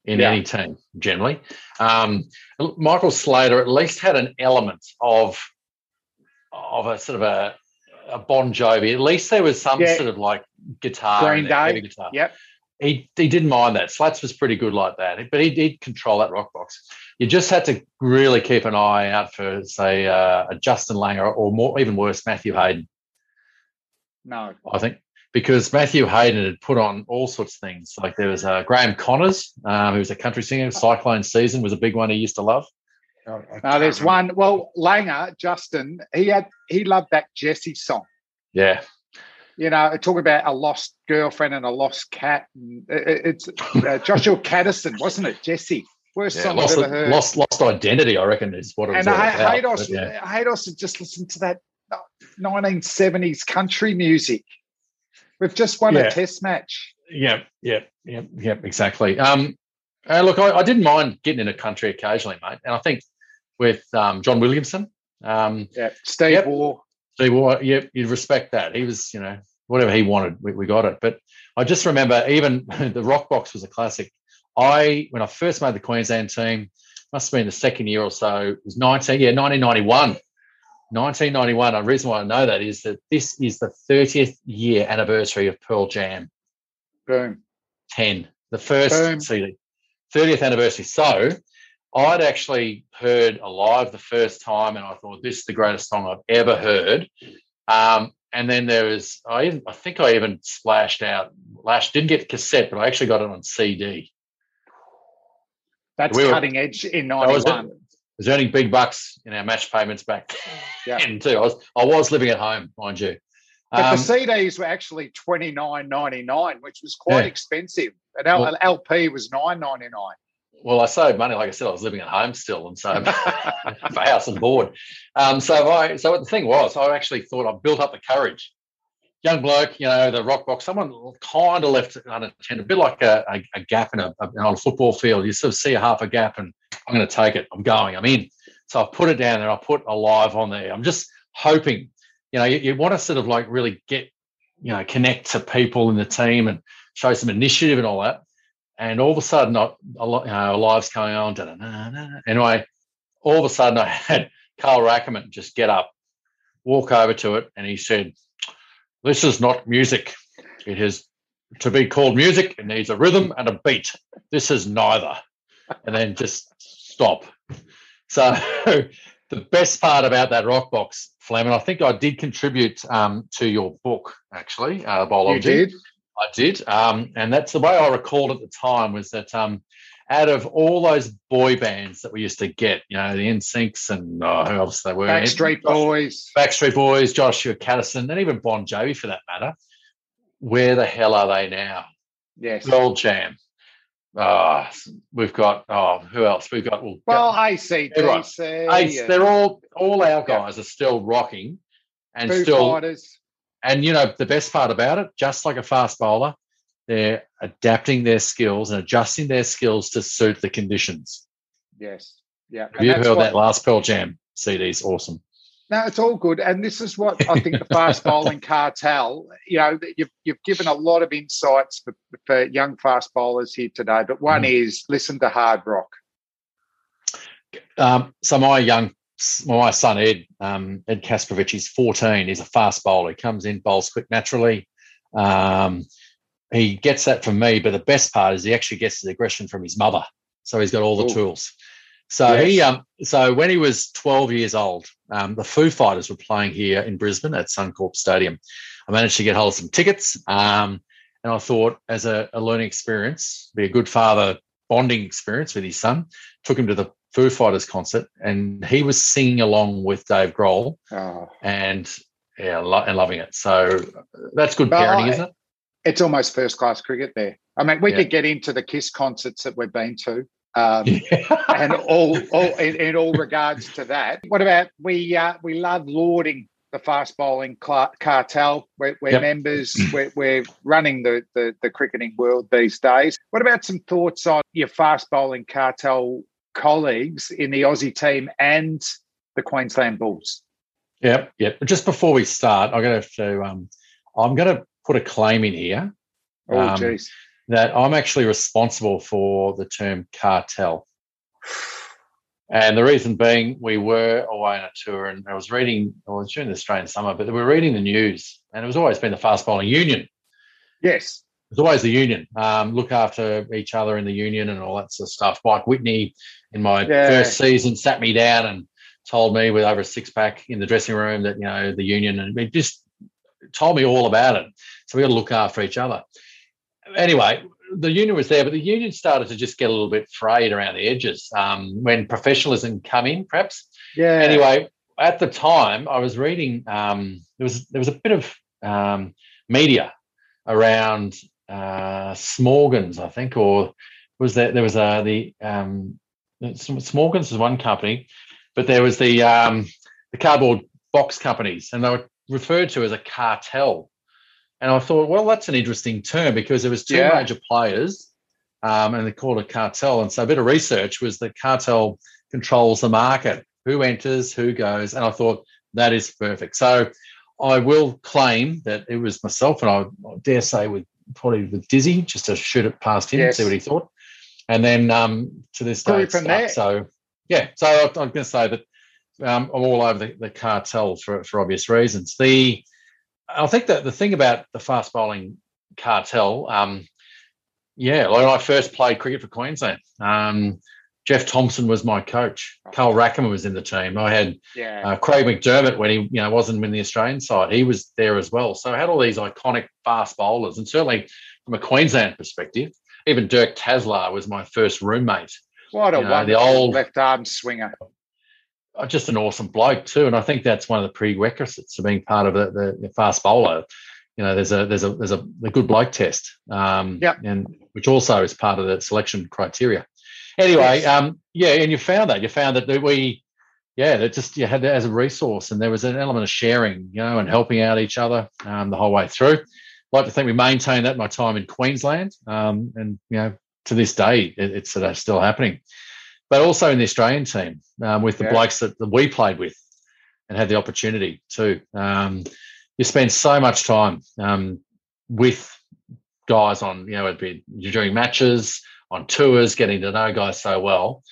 in Yeah. any team generally. Um, Michael Slater at least had an element of of a sort of a, a Bon Jovi. At least there was some Yeah. sort of like guitar, Green in heavy Day. guitar. Yep. He he didn't mind that. Slats was pretty good like that, but he did control that rock box. You just had to really keep an eye out for, say, uh, a Justin Langer or more, even worse, Matthew Hayden. No. I think, because Matthew Hayden had put on all sorts of things. Like there was uh, Graham Connors, um, who was a country singer. Cyclone Season was a big one he used to love. No, there's one. Well, Langer, Justin, he had he loved that Jessie song. Yeah. You know, talk about a lost girlfriend and a lost cat. And it- it- it's uh, Joshua [laughs] Kadison, wasn't it? Jessie, worst yeah. song Lost, I've ever heard. lost, lost identity, I reckon, is what it was and all about. Yeah. Haydos had just listened to that 1970s country music. We've just won Yeah. a test match. Yeah, yeah, yeah, yeah, exactly. Um, uh, look, I, I didn't mind getting in a country occasionally, mate. And I think with um, John Williamson, um, Yeah, Steve Yep. Waugh. See, well, yeah, you'd respect that. He was, you know, whatever he wanted, we, we got it. But I just remember even [laughs] the Rock Box was a classic. I, when I first made the Queensland team, must have been the second year or so, it was 19, yeah, 1991. 1991. The reason why I know that is that this is the 30th year anniversary of Pearl Jam. Boom. 10, the first Boom. CD, 30th anniversary. So I'd actually heard Alive the first time, and I thought this is the greatest song I've ever heard. Um, and then there was, I, even, I think I even splashed out, Lash didn't get cassette, but I actually got it on CD. That's We were- cutting edge in That was it. 91. was earning big bucks in our match payments back [laughs] Yeah. then too. I was I was living at home, mind you. But Um, the CDs were actually twenty nine ninety nine, which was quite Yeah. expensive. An L- Well- LP was nine ninety nine. Well, I saved money. Like I said, I was living at home still, and so [laughs] for house and board. Um, so I so the thing was, I actually thought I built up the courage. Young bloke, you know, the rock box. Someone kind of left unattended, a bit like a, a, a gap in a, a on a football field. You sort of see a half a gap, and I'm going to take it. I'm going. I'm in. So I put it down there. I put a live on there. I'm just hoping, you know, you, you want to sort of like really get, you know, connect to people in the team and show some initiative and all that. And all of a sudden, I, a lot, you know, live's going on. Anyway, all of a sudden, I [laughs] had Carl Rackemann just get up, walk over to it, and he said, "This is not music. It is to be called music. It needs a rhythm and a beat. This is neither." And then just stop. So [laughs] the best part about that rock box, Flem, and I think I did contribute um, to your book actually, uh, You Bowlology. did? I did, um, and that's the way I recalled at the time was that um, out of all those boy bands that we used to get, you know, the NSYNCs and uh, who else they were, Backstreet Boys. Backstreet Boys, Joshua Kadison, and even Bon Jovi for that matter. Where the hell are they now? Yes. Gold Jam. Oh, we've got oh, who else? We've got well, Well, Ace. ACDC. and They're all all our guys are still rocking and Foo still Fighters. And you know the best part about it, just like a fast bowler, they're adapting their skills and adjusting their skills to suit the conditions. Yes. Yeah. Have you heard that last Pearl Jam CD? is awesome. No, it's all good. And this is what I think the fast [laughs] bowling cartel, you know, that you've, you've given a lot of insights for, for young fast bowlers here today. But one Mm. is listen to hard rock. Um, so my young, my son Ed, um, Ed Kasprowicz, he's 14. He's a fast bowler. He comes in, bowls quick naturally. Um, he gets that from me, but the best part is he actually gets his aggression from his mother. So he's got all the Ooh. tools. So he, um, so when he was 12 years old, um, the Foo Fighters were playing here in Brisbane at Suncorp Stadium. I managed to get hold of some tickets, um, and I thought, as a, a learning experience, be a good father bonding experience with his son. Took him to the Foo Fighters concert, and he was singing along with Dave Grohl, Oh, and yeah, lo- and loving it. So that's good Well, parenting, I- isn't it? it's almost first class cricket there. I mean, we Yeah. could get into the Kiss concerts that we've been to. [laughs] Um, Yeah. and all, all in, in all regards to that. What about we? Uh, we love lauding the fast bowling cartel. We're, we're Yep. members. [clears throat] We're, we're running the, the the cricketing world these days. What about some thoughts on your fast bowling cartel colleagues in the Aussie team and the Queensland Bulls? Yep, yep. Just before we start, I'm going to have to. Um, I'm going to put a claim in here Oh, Um, jeez. that I'm actually responsible for the term cartel. And the reason being, we were away on a tour, and I was reading. I was during the Australian summer, but we were reading the news, and it was always been the fast bowling union. Yes. It's always the union. Um, look after each other in the union and all that sort of stuff. Mike Whitney, in my Yeah. first season, sat me down and told me with over a six pack in the dressing room that you know the union, and he just told me all about it. So we got to look after each other. Anyway, the union was there, but the union started to just get a little bit frayed around the edges um, when professionalism come in, perhaps Yeah. anyway, at the time, I was reading. Um, there was there was a bit of um, media around uh, Smorgons, I think, or was there there was uh, the um, Smorgons was one company, but there was the um, the cardboard box companies, and they were referred to as a cartel. And I thought, well, that's an interesting term because there was two Yeah. major players, um, and they called it cartel. And so a bit of research was the cartel controls the market, who enters, who goes, and I thought that is perfect. So I will claim that it was myself, and I, I dare say with probably with Dizzy just to shoot it past him, Yes. see what he thought, and then um, to this day from there. So yeah, so I, I'm going to say that um, I'm all over the, the cartel for for obvious reasons. The I think that the thing about the fast bowling cartel, um, yeah, like when I first played cricket for Queensland, um, Jeff Thomson was my coach. Carl Rackemann was in the team. I had Yeah. uh, Craig McDermott when he you know wasn't in the Australian side. He was there as well. So I had all these iconic fast bowlers, and certainly from a Queensland perspective, even Dirk Tazelaar was my first roommate. what a you know, the old- left arm swinger. Uh, Just an awesome bloke too, and I think that's one of the prerequisites of being part of the, the, the fast bowler. You know, there's a there's a there's a, a good bloke test, um, Yep. and which also is part of the selection criteria. Anyway, Yes. um, yeah, and you found that you found that we, yeah, that just you had that as a resource, and there was an element of sharing, you know, and helping out each other um, the whole way through. I'd like to think we maintained that my time in Queensland, um, and you know, to this day, it, it's of still happening. But also in the Australian team um, with the Yeah. blokes that, that we played with and had the opportunity too. Um, you spend so much time um, with guys on, you know, it'd be you're doing matches on tours, getting to know guys so well,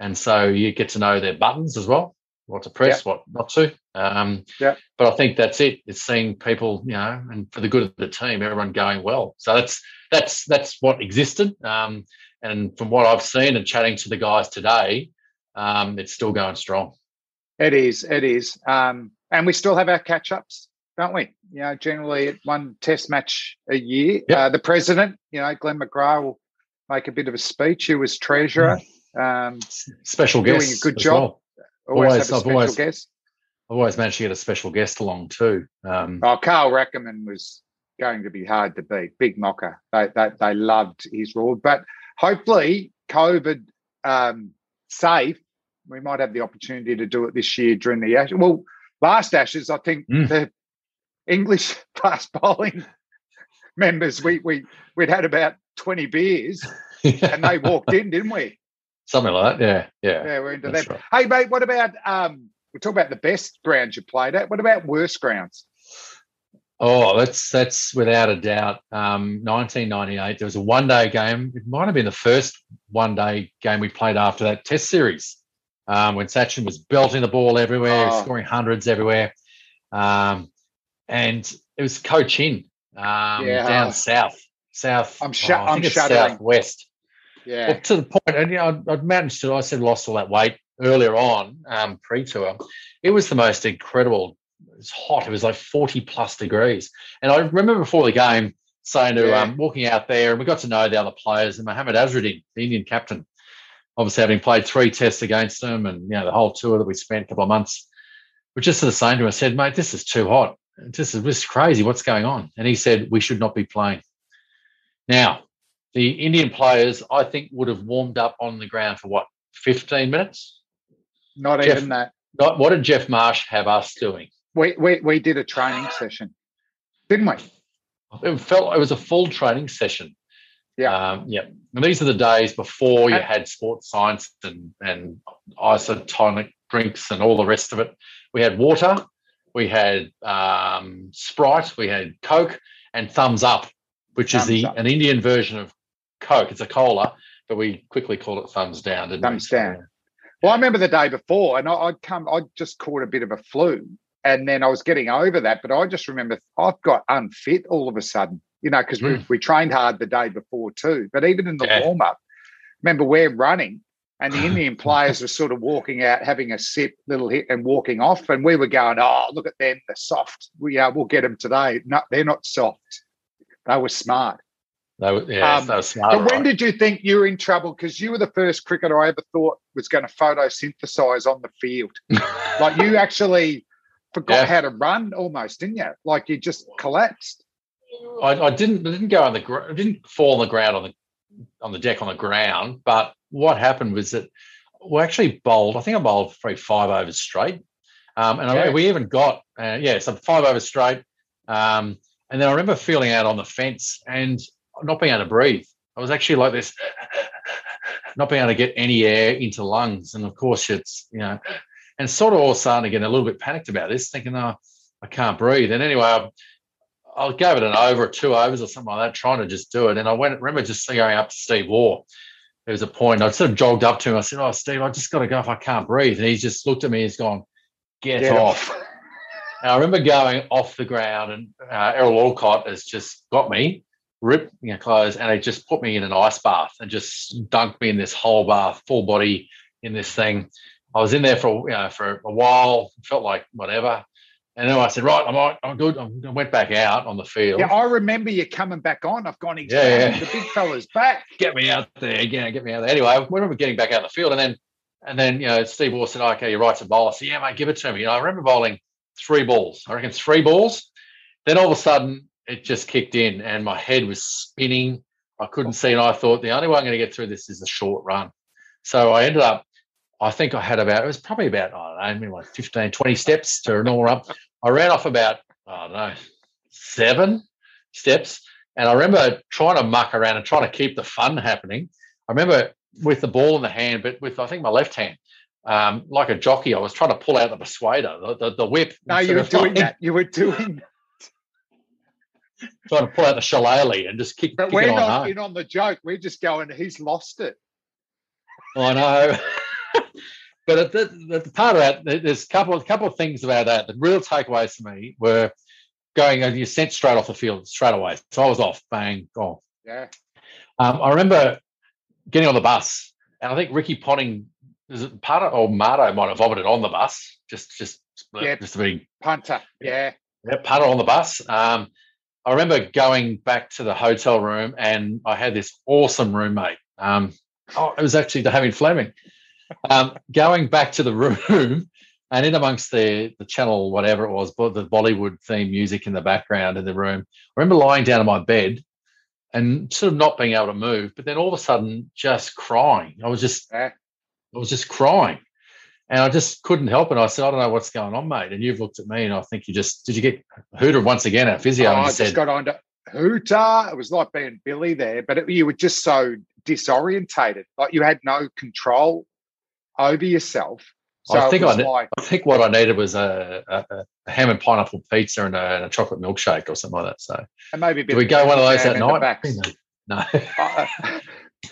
and so you get to know their buttons as well, what to press, what not to. Um, Yeah. But I think that's it. It's seeing people, you know, and for the good of the team, everyone going well. So that's that's that's what existed. Um, and from what I've seen and chatting to the guys today, um, it's still going strong. It is. It is. Um, and we still have our catch ups, don't we? You know, generally one test match a year. Yep. Uh, the president, you know, Glenn McGrath will make a bit of a speech. He was treasurer. Um, Special guest, Doing a good job. well. always, Always, have a I've special always- guest. I've always managed to get a special guest along too. Um, Oh, Carl Rackemann was going to be hard to beat. Big mocker. They they, they loved his rule. But hopefully, COVID um, safe, we might have the opportunity to do it this year during the Ashes. Well, last Ashes, I think Mm. the English [laughs] fast bowling members, we we we'd had about twenty beers [laughs] and they walked in, didn't we? something like that. Yeah, yeah. Yeah, we're into That's that. right. Hey, mate, what about um? We talk about the best grounds you played at. What about worst grounds? Oh, that's that's without a doubt. Um, 1998. There was a one-day game. It might have been the first one-day game we played after that Test series, um, when Sachin was belting the ball everywhere, Oh. scoring hundreds everywhere, um, and it was Cochin um, Yeah. down south, south. I'm shu- oh, I I'm it's shuddering. southwest. Yeah, Well, to the point, and you know, I'd, I'd managed to. I said lost all that weight earlier on, um, pre-tour. It was the most incredible. It was hot. It was like forty plus degrees, and I remember before the game saying to Yeah. um, walking out there, and we got to know the other players. And Mohammed Azharuddin, the Indian captain, obviously having played three tests against them, and you know the whole tour that we spent a couple of months, we're just of saying to him, I said, "Mate, this is too hot. This is this is crazy. What's going on?" And he said, "We should not be playing." Now, the Indian players, I think, would have warmed up on the ground for what, 15 minutes? not Geoff- even that. Not, what did Geoff Marsh have us doing? We, we we did a training session, didn't we? It felt it was a full training session. Yeah. Um, yeah. And these are the days before you had sports science and, and isotonic drinks and all the rest of it. We had water, we had um, Sprite, we had Coke, and Thums Up, which is the Up. an Indian version of Coke. It's a cola, but we quickly called it Thumbs Down, didn't Thumbs we? down. Well, I remember the day before, and I'd come. I just caught a bit of a flu, and then I was getting over that. But I just remember I've got unfit all of a sudden, you know, because we, Mm. we trained hard the day before too. But even in the Yeah. warm up, remember we're running, and the Indian players were sort of walking out, having a sip, little hit, and walking off, and we were going, "Oh, look at them, they're soft. We uh, we'll get them today." No, they're not soft. They were smart. They were, yeah, Um, they were smart. But when did you think you were in trouble? Because you were the first cricketer I ever thought was going to photosynthesize on the field. [laughs] like you actually forgot Yeah. how to run almost, didn't you? Like you just collapsed. I, I didn't I didn't go on the gr- I didn't fall on the ground on the on the deck on the ground. But what happened was that we actually bowled. I think I bowled three five overs straight, um, and I, we even got uh, yeah some five overs straight. Um, and then I remember feeling out on the fence and not being able to breathe. I was actually like this, [laughs] not being able to get any air into lungs. And of course, it's you know, and sort of all starting to get a little bit panicked about this, thinking, oh, I can't breathe. And anyway, I, I gave it an over two overs or something like that, trying to just do it. And I went, remember just going up to Steve Waugh. There was a point, I sort of jogged up to him. I said, Oh, Steve, I just got to go if I can't breathe. And he just looked at me, he's gone, get, Get off. off. [laughs] And I remember going off the ground, and uh, Errol Alcott has just got me, ripped my clothes, and they just put me in an ice bath and just dunked me in this whole bath, full body in this thing. I was in there for you know for a while, felt like whatever, and then I said, right, I'm all right, I'm good. I went back out on the field. Yeah, I remember you coming back on. I've gone, he's Yeah, yeah. The big fella's back. get me out there again, get me out there. Anyway, I remember getting back out in the field, and then and then you know Steve Waugh said, "Okay, you're right to bowl." I said, "Yeah, mate, give it to me." You know, I remember bowling three balls. I reckon three balls. Then all of a sudden, it just kicked in, and my head was spinning. I couldn't see, and I thought the only way I'm going to get through this is a short run. So I ended up. I think I had about it was probably about I don't know, maybe like 15, 20 steps to a normal run. I ran off about I don't know seven steps, and I remember trying to muck around and trying to keep the fun happening. I remember with the ball in the hand, but with I think my left hand, um, like a jockey, I was trying to pull out the persuader, the, the, the whip. No, you were doing like that. You were doing Trying to pull out the shillelagh and just kick, But kick we're on not in on the joke. We're just going, he's lost it. I know. [laughs] but at the, the, the part of that, there's a couple, a couple of things about that. The real takeaways for me were going, and you're sent straight off the field straight away. So I was off, bang, gone. Yeah. Um, I remember getting on the bus, and I think Ricky Ponting, is it part of, or Marto might have vomited on the bus, just, just, Yeah. just to be Punter. Yeah. yeah, puddle on the bus. Um, I remember going back to the hotel room and I had this awesome roommate. Um, oh, it was actually David Fleming. Um, going back to the room and in amongst the, the channel, whatever it was, but the Bollywood theme music in the background in the room, I remember lying down on my bed and sort of not being able to move, but then all of a sudden just crying. I was just, I was just crying. And I just couldn't help it. I said, I don't know what's going on, mate. And you've looked at me and I think you just, did you get Hooter once again at physio? Oh, and I just said, got on to Hooter. It was like being Billy there, but it, you were just so disorientated. Like you had no control over yourself. So I think I like, I think what I needed was a, a, a ham and pineapple pizza and a, and a chocolate milkshake or something like that. So, and maybe a bit we go one of those that night? No. [laughs] Uh,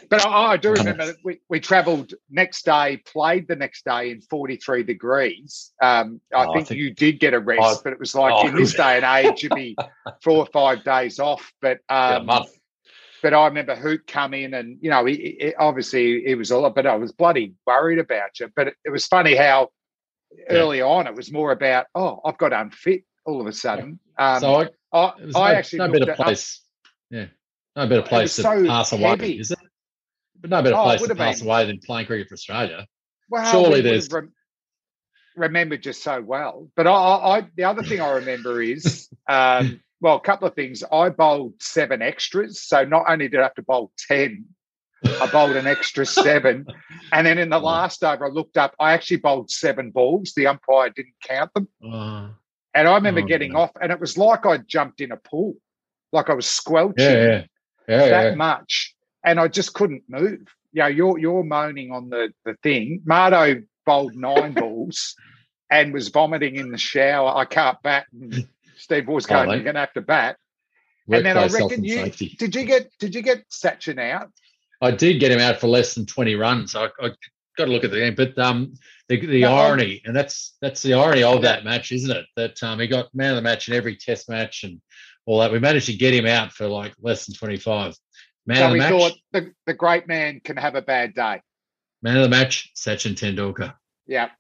but I, I do remember that we, we travelled next day, played the next day in 43 degrees. Um, I, Oh, I think think- you did get a rest, but it was like Oh, in this [laughs] day and age, you'd be four or five days off. But Yeah, a um, month. But I remember Hoot come in and, you know, he, he- obviously he was a lot, but I was bloody worried about you. But it, it was funny how early on it was more about, oh, I've got unfit all of a sudden. Um, so I, I, it I no, actually no better place. Yeah. No better place to so pass away, heavy. is it? But no better Oh, place to pass been. away than playing cricket for Australia. Well, Surely there's- remembered you so well. But I, I, I the other thing I remember is, [laughs] um, well, a couple of things. I bowled seven extras, so not only did I have to bowl ten, I bowled an extra [laughs] seven, and then in the last over, I looked up. I actually bowled seven balls. The umpire didn't count them, Oh, and I remember Oh, getting no. off, and it was like I jumped in a pool, like I was squelching yeah, yeah. Yeah, that much, and I just couldn't move. You know, you're you're moaning on the the thing. Mardo bowled nine balls and was vomiting in the shower. I can't bat. And Steve was Oh, going, mate. "You're going to have to bat." and then I reckon you safety. did you get did you get Sachin out? I did get him out for less than 20 runs. I, I got to look at the game, but um, the, the No, I'm- irony, and that's that's the irony of that match, isn't it? That um, he got man of the match in every Test match and all that. We managed to get him out for like less than 25. Man so of the we match, thought the, the great man can have a bad day. man of the match, Sachin Tendulkar. Yeah,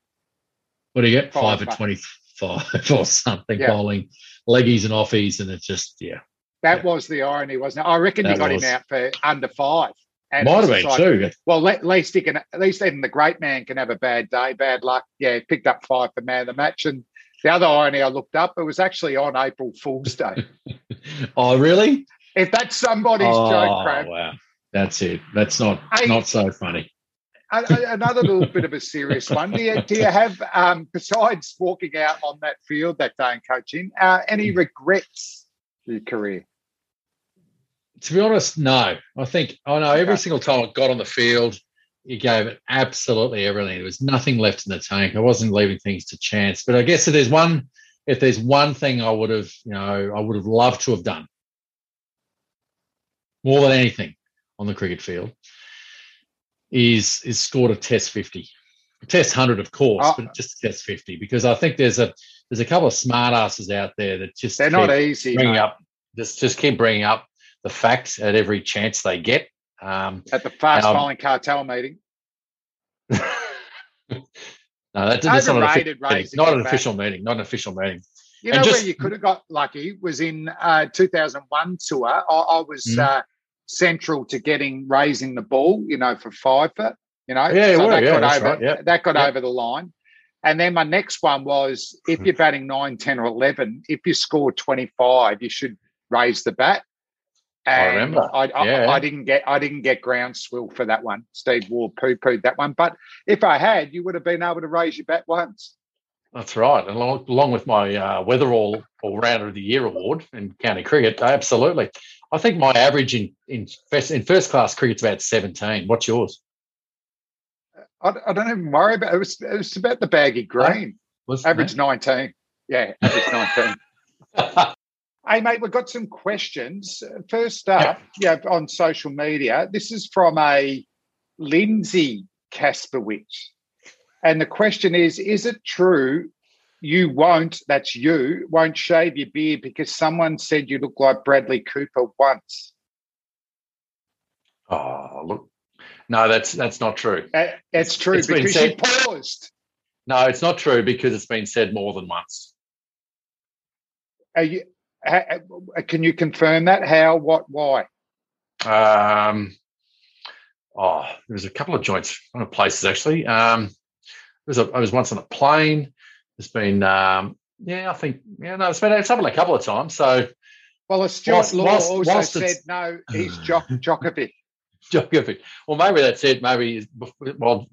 What do you get? Five, Five, for mate. 25 or [laughs] something, Yeah. bowling leggies and offies, and it's just yeah. that Yeah. was the irony, wasn't it? I reckon you That got was. him out for under five. And Might have been like, too. Well, at least he can. At least even the great man can have a bad day, bad luck. Yeah, picked up five for man of the match. And the other irony, I looked up, it was actually on April Fool's Day. [laughs] oh, really? if that's somebody's oh, joke, wow. That's it. That's not Hey. not so funny. Another little bit of a serious one. Do you, do you have, um, besides walking out on that field that day and coaching, uh, any Hmm. regrets for your career? to be honest, no. I think I know every Okay. single time I got on the field, you gave it absolutely everything. There was nothing left in the tank. I wasn't leaving things to chance. But I guess if there's one, if there's one thing I would have, you know, I would have loved to have done more than anything on the cricket field is is scored a Test fifty Test hundred, of course, Oh. but just test fifty because I think there's a there's a couple of smart asses out there that just They're not easy. bringing up just just keep bringing up the facts at every chance they get. Um, at the fast Um, bowling cartel meeting. [laughs] no, that, that's not an, official meeting, not an official meeting. Not an official meeting. You And know just- where you could have got lucky was in uh, 2001 tour. I, I was Mhm. uh, central to getting raising the ball, you know, for fifer. You know, Yeah, you were, that yeah, got over right, yeah. that got Yeah. over the line. And then my next one was if you're batting 9, 10, or 11, if you score 25, you should raise the bat. I remember, I, I, yeah. I didn't get I didn't get groundswell for that one. Steve Waugh poo pooed that one. But if I had, you would have been able to raise your bat once. That's right. And along, along with my uh, Wetherell All Rounder of the Year award in county cricket, absolutely. I think my average in in first, in first class cricket's about seventeen. What's yours? I, I don't even worry about it. Was, it was about the baggy green. Average 19. Yeah, average 19. [laughs] Hey, mate, we've got some questions. First up, yeah, on social media, this is from a Lindsay Kasprowicz. And the question is Is it true you won't, that's you, won't shave your beard because someone said you look like Bradley Cooper once? Oh, look. No, that's that's not true. Uh, It's true It's because said- you paused. No, it's not true because it's been said more than once. Are you, can you confirm that? How, what, why? Um, oh, there's a couple of joints, one of places actually. Um, there was a, I was once on a plane. There's been, um, yeah, I think, yeah, no, it's been it's happened a couple of times. So Well, a Stuart Whilst- Law whilst- also whilst said no, he's Djok- [sighs] Djokovic. Djokovic. Well, maybe that's it. Maybe well,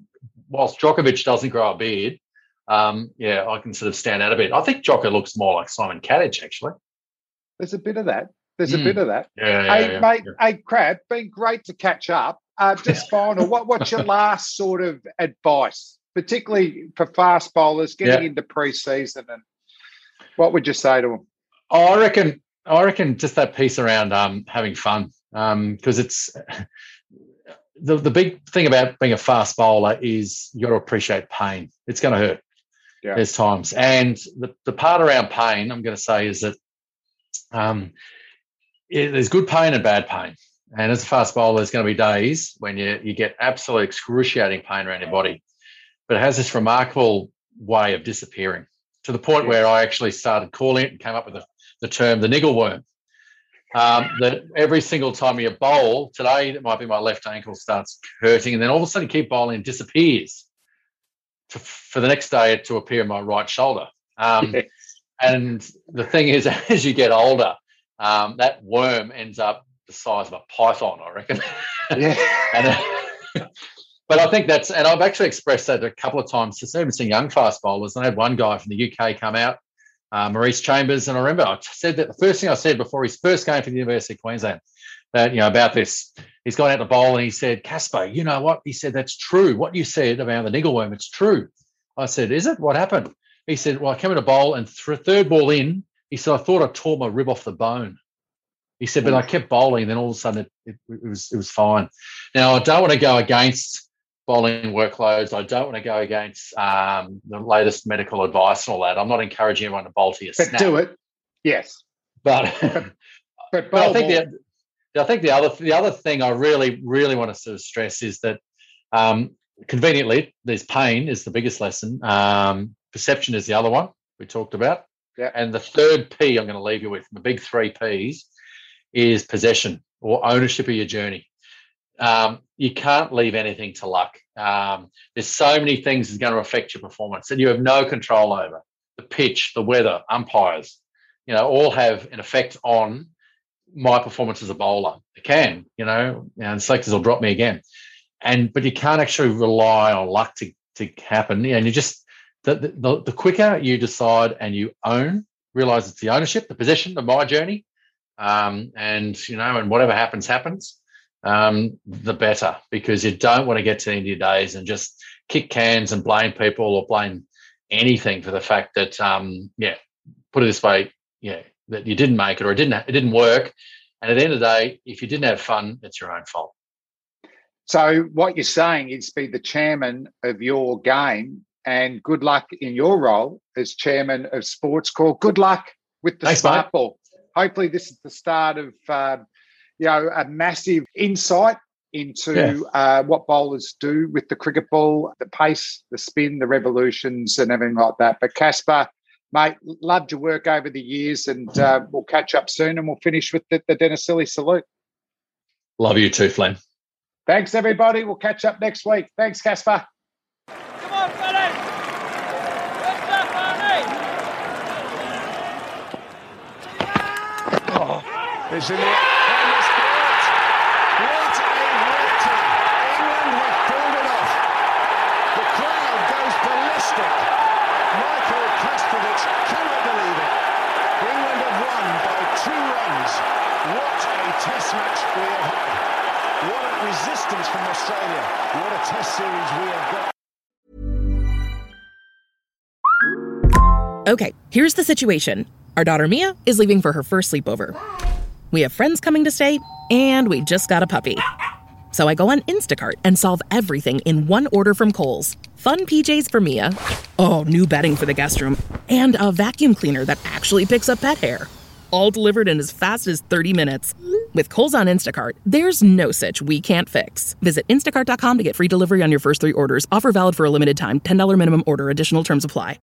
whilst Djokovic doesn't grow a beard, um, yeah, I can sort of stand out a bit. I think Djokovic looks more like Simon Katich, actually. There's a bit of that. There's Mm. a bit of that. Yeah, yeah, hey, yeah, mate, yeah. hey, Crab, been great to catch up. Uh, just [laughs] final, what, what's your last sort of advice, particularly for fast bowlers getting Yeah. into pre-season, and what would you say to them? Oh, I reckon. I reckon just that piece around um, having fun because it's [laughs] the the big thing about being a fast bowler is you got to appreciate pain. It's going to hurt. Yeah. There's times, and the the part around pain I'm going to say is that um, yeah, there's good pain and bad pain. And as a fast bowler, there's going to be days when you you get absolute excruciating pain around your body, but it has this remarkable way of disappearing to the point where I actually started calling it and came up with the, the term the niggle worm. Um, that every single time you bowl, today it might be my left ankle starts hurting, and then all of a sudden you keep bowling, it disappears to, for the next day to appear in my right shoulder. Um, Yeah. And the thing is, [laughs] as you get older, um, that worm ends up the size of a python, I reckon. Yeah, [laughs] And, but I think that's, and I've actually expressed that a couple of times to even some young fast bowlers. And I had one guy from the UK come out, uh, Maurice Chambers, and I remember I said that the first thing I said before his first game for the University of Queensland, that you know about this, he's gone out to bowl and he said, Kasper, you know what? He said that's true. What you said about the niggle worm, it's true. I said, is it? What happened? He said, well, I came in a bowl and th- third ball in, he said, I thought I tore my rib off the bone. He said, but I kept bowling, and then all of a sudden it, it, it was it was fine. Now I don't want to go against bowling workloads. I don't want to go against um, the latest medical advice and all that. I'm not encouraging everyone to bowl to your but snap. do it. Yes, But, but, [laughs] but I think more. the I think the other the other thing I really really want to sort of stress is that um, conveniently there's pain is the biggest lesson. Um, perception is the other one we talked about. Yeah. And the third P I'm going to leave you with, the big three Ps, is possession or ownership of your journey. Um, you can't leave anything to luck. Um, there's so many things that's going to affect your performance that you have no control over. The pitch, the weather, umpires, you know, all have an effect on my performance as a bowler. It can, you know, and selectors will drop me again. And but you can't actually rely on luck to to happen. And you just the the, the quicker you decide and you own, realize it's the ownership, the possession of my journey, um, and you know, and whatever happens, happens. Um, the better because you don't want to get to the end of your days and just kick cans and blame people or blame anything for the fact that um, yeah, put it this way, yeah, that you didn't make it or it didn't it didn't work. And at the end of the day, if you didn't have fun, it's your own fault. So what you're saying is be the chairman of your game, and good luck in your role as chairman of Sportscor. Good luck with the Thanks, smart mate. ball. Hopefully, this is the start of um, you know a massive insight into uh, what bowlers do with the cricket ball, the pace, the spin, the revolutions, and everything like that. But Kasper, mate, loved your work over the years, and uh, we'll catch up soon, and we'll finish with the, the Dennis Lillee salute. Love you too, Flynn. Thanks, everybody. We'll catch up next week. Thanks, Kasper. Come on, fellas! What's up, Arnie? It's in the spot. What a victory! England have pulled it off. The crowd goes ballistic. Michael Kasprowicz cannot believe it. England have won by two runs. What a test match we have had. What a resistance from Australia. What a test series we have got. Okay, here's the situation. Our daughter Mia is leaving for her first sleepover. We have friends coming to stay, and we just got a puppy. So I go on Instacart and solve everything in one order from Kohl's. Fun PJs for Mia. Oh, new bedding for the guest room. And a vacuum cleaner that actually picks up pet hair. All delivered in as fast as 30 minutes. With Kohl's on Instacart, there's no such we can't fix. Visit instacart.com to get free delivery on your first three orders. Offer valid for a limited time. $10 minimum order. Additional terms apply.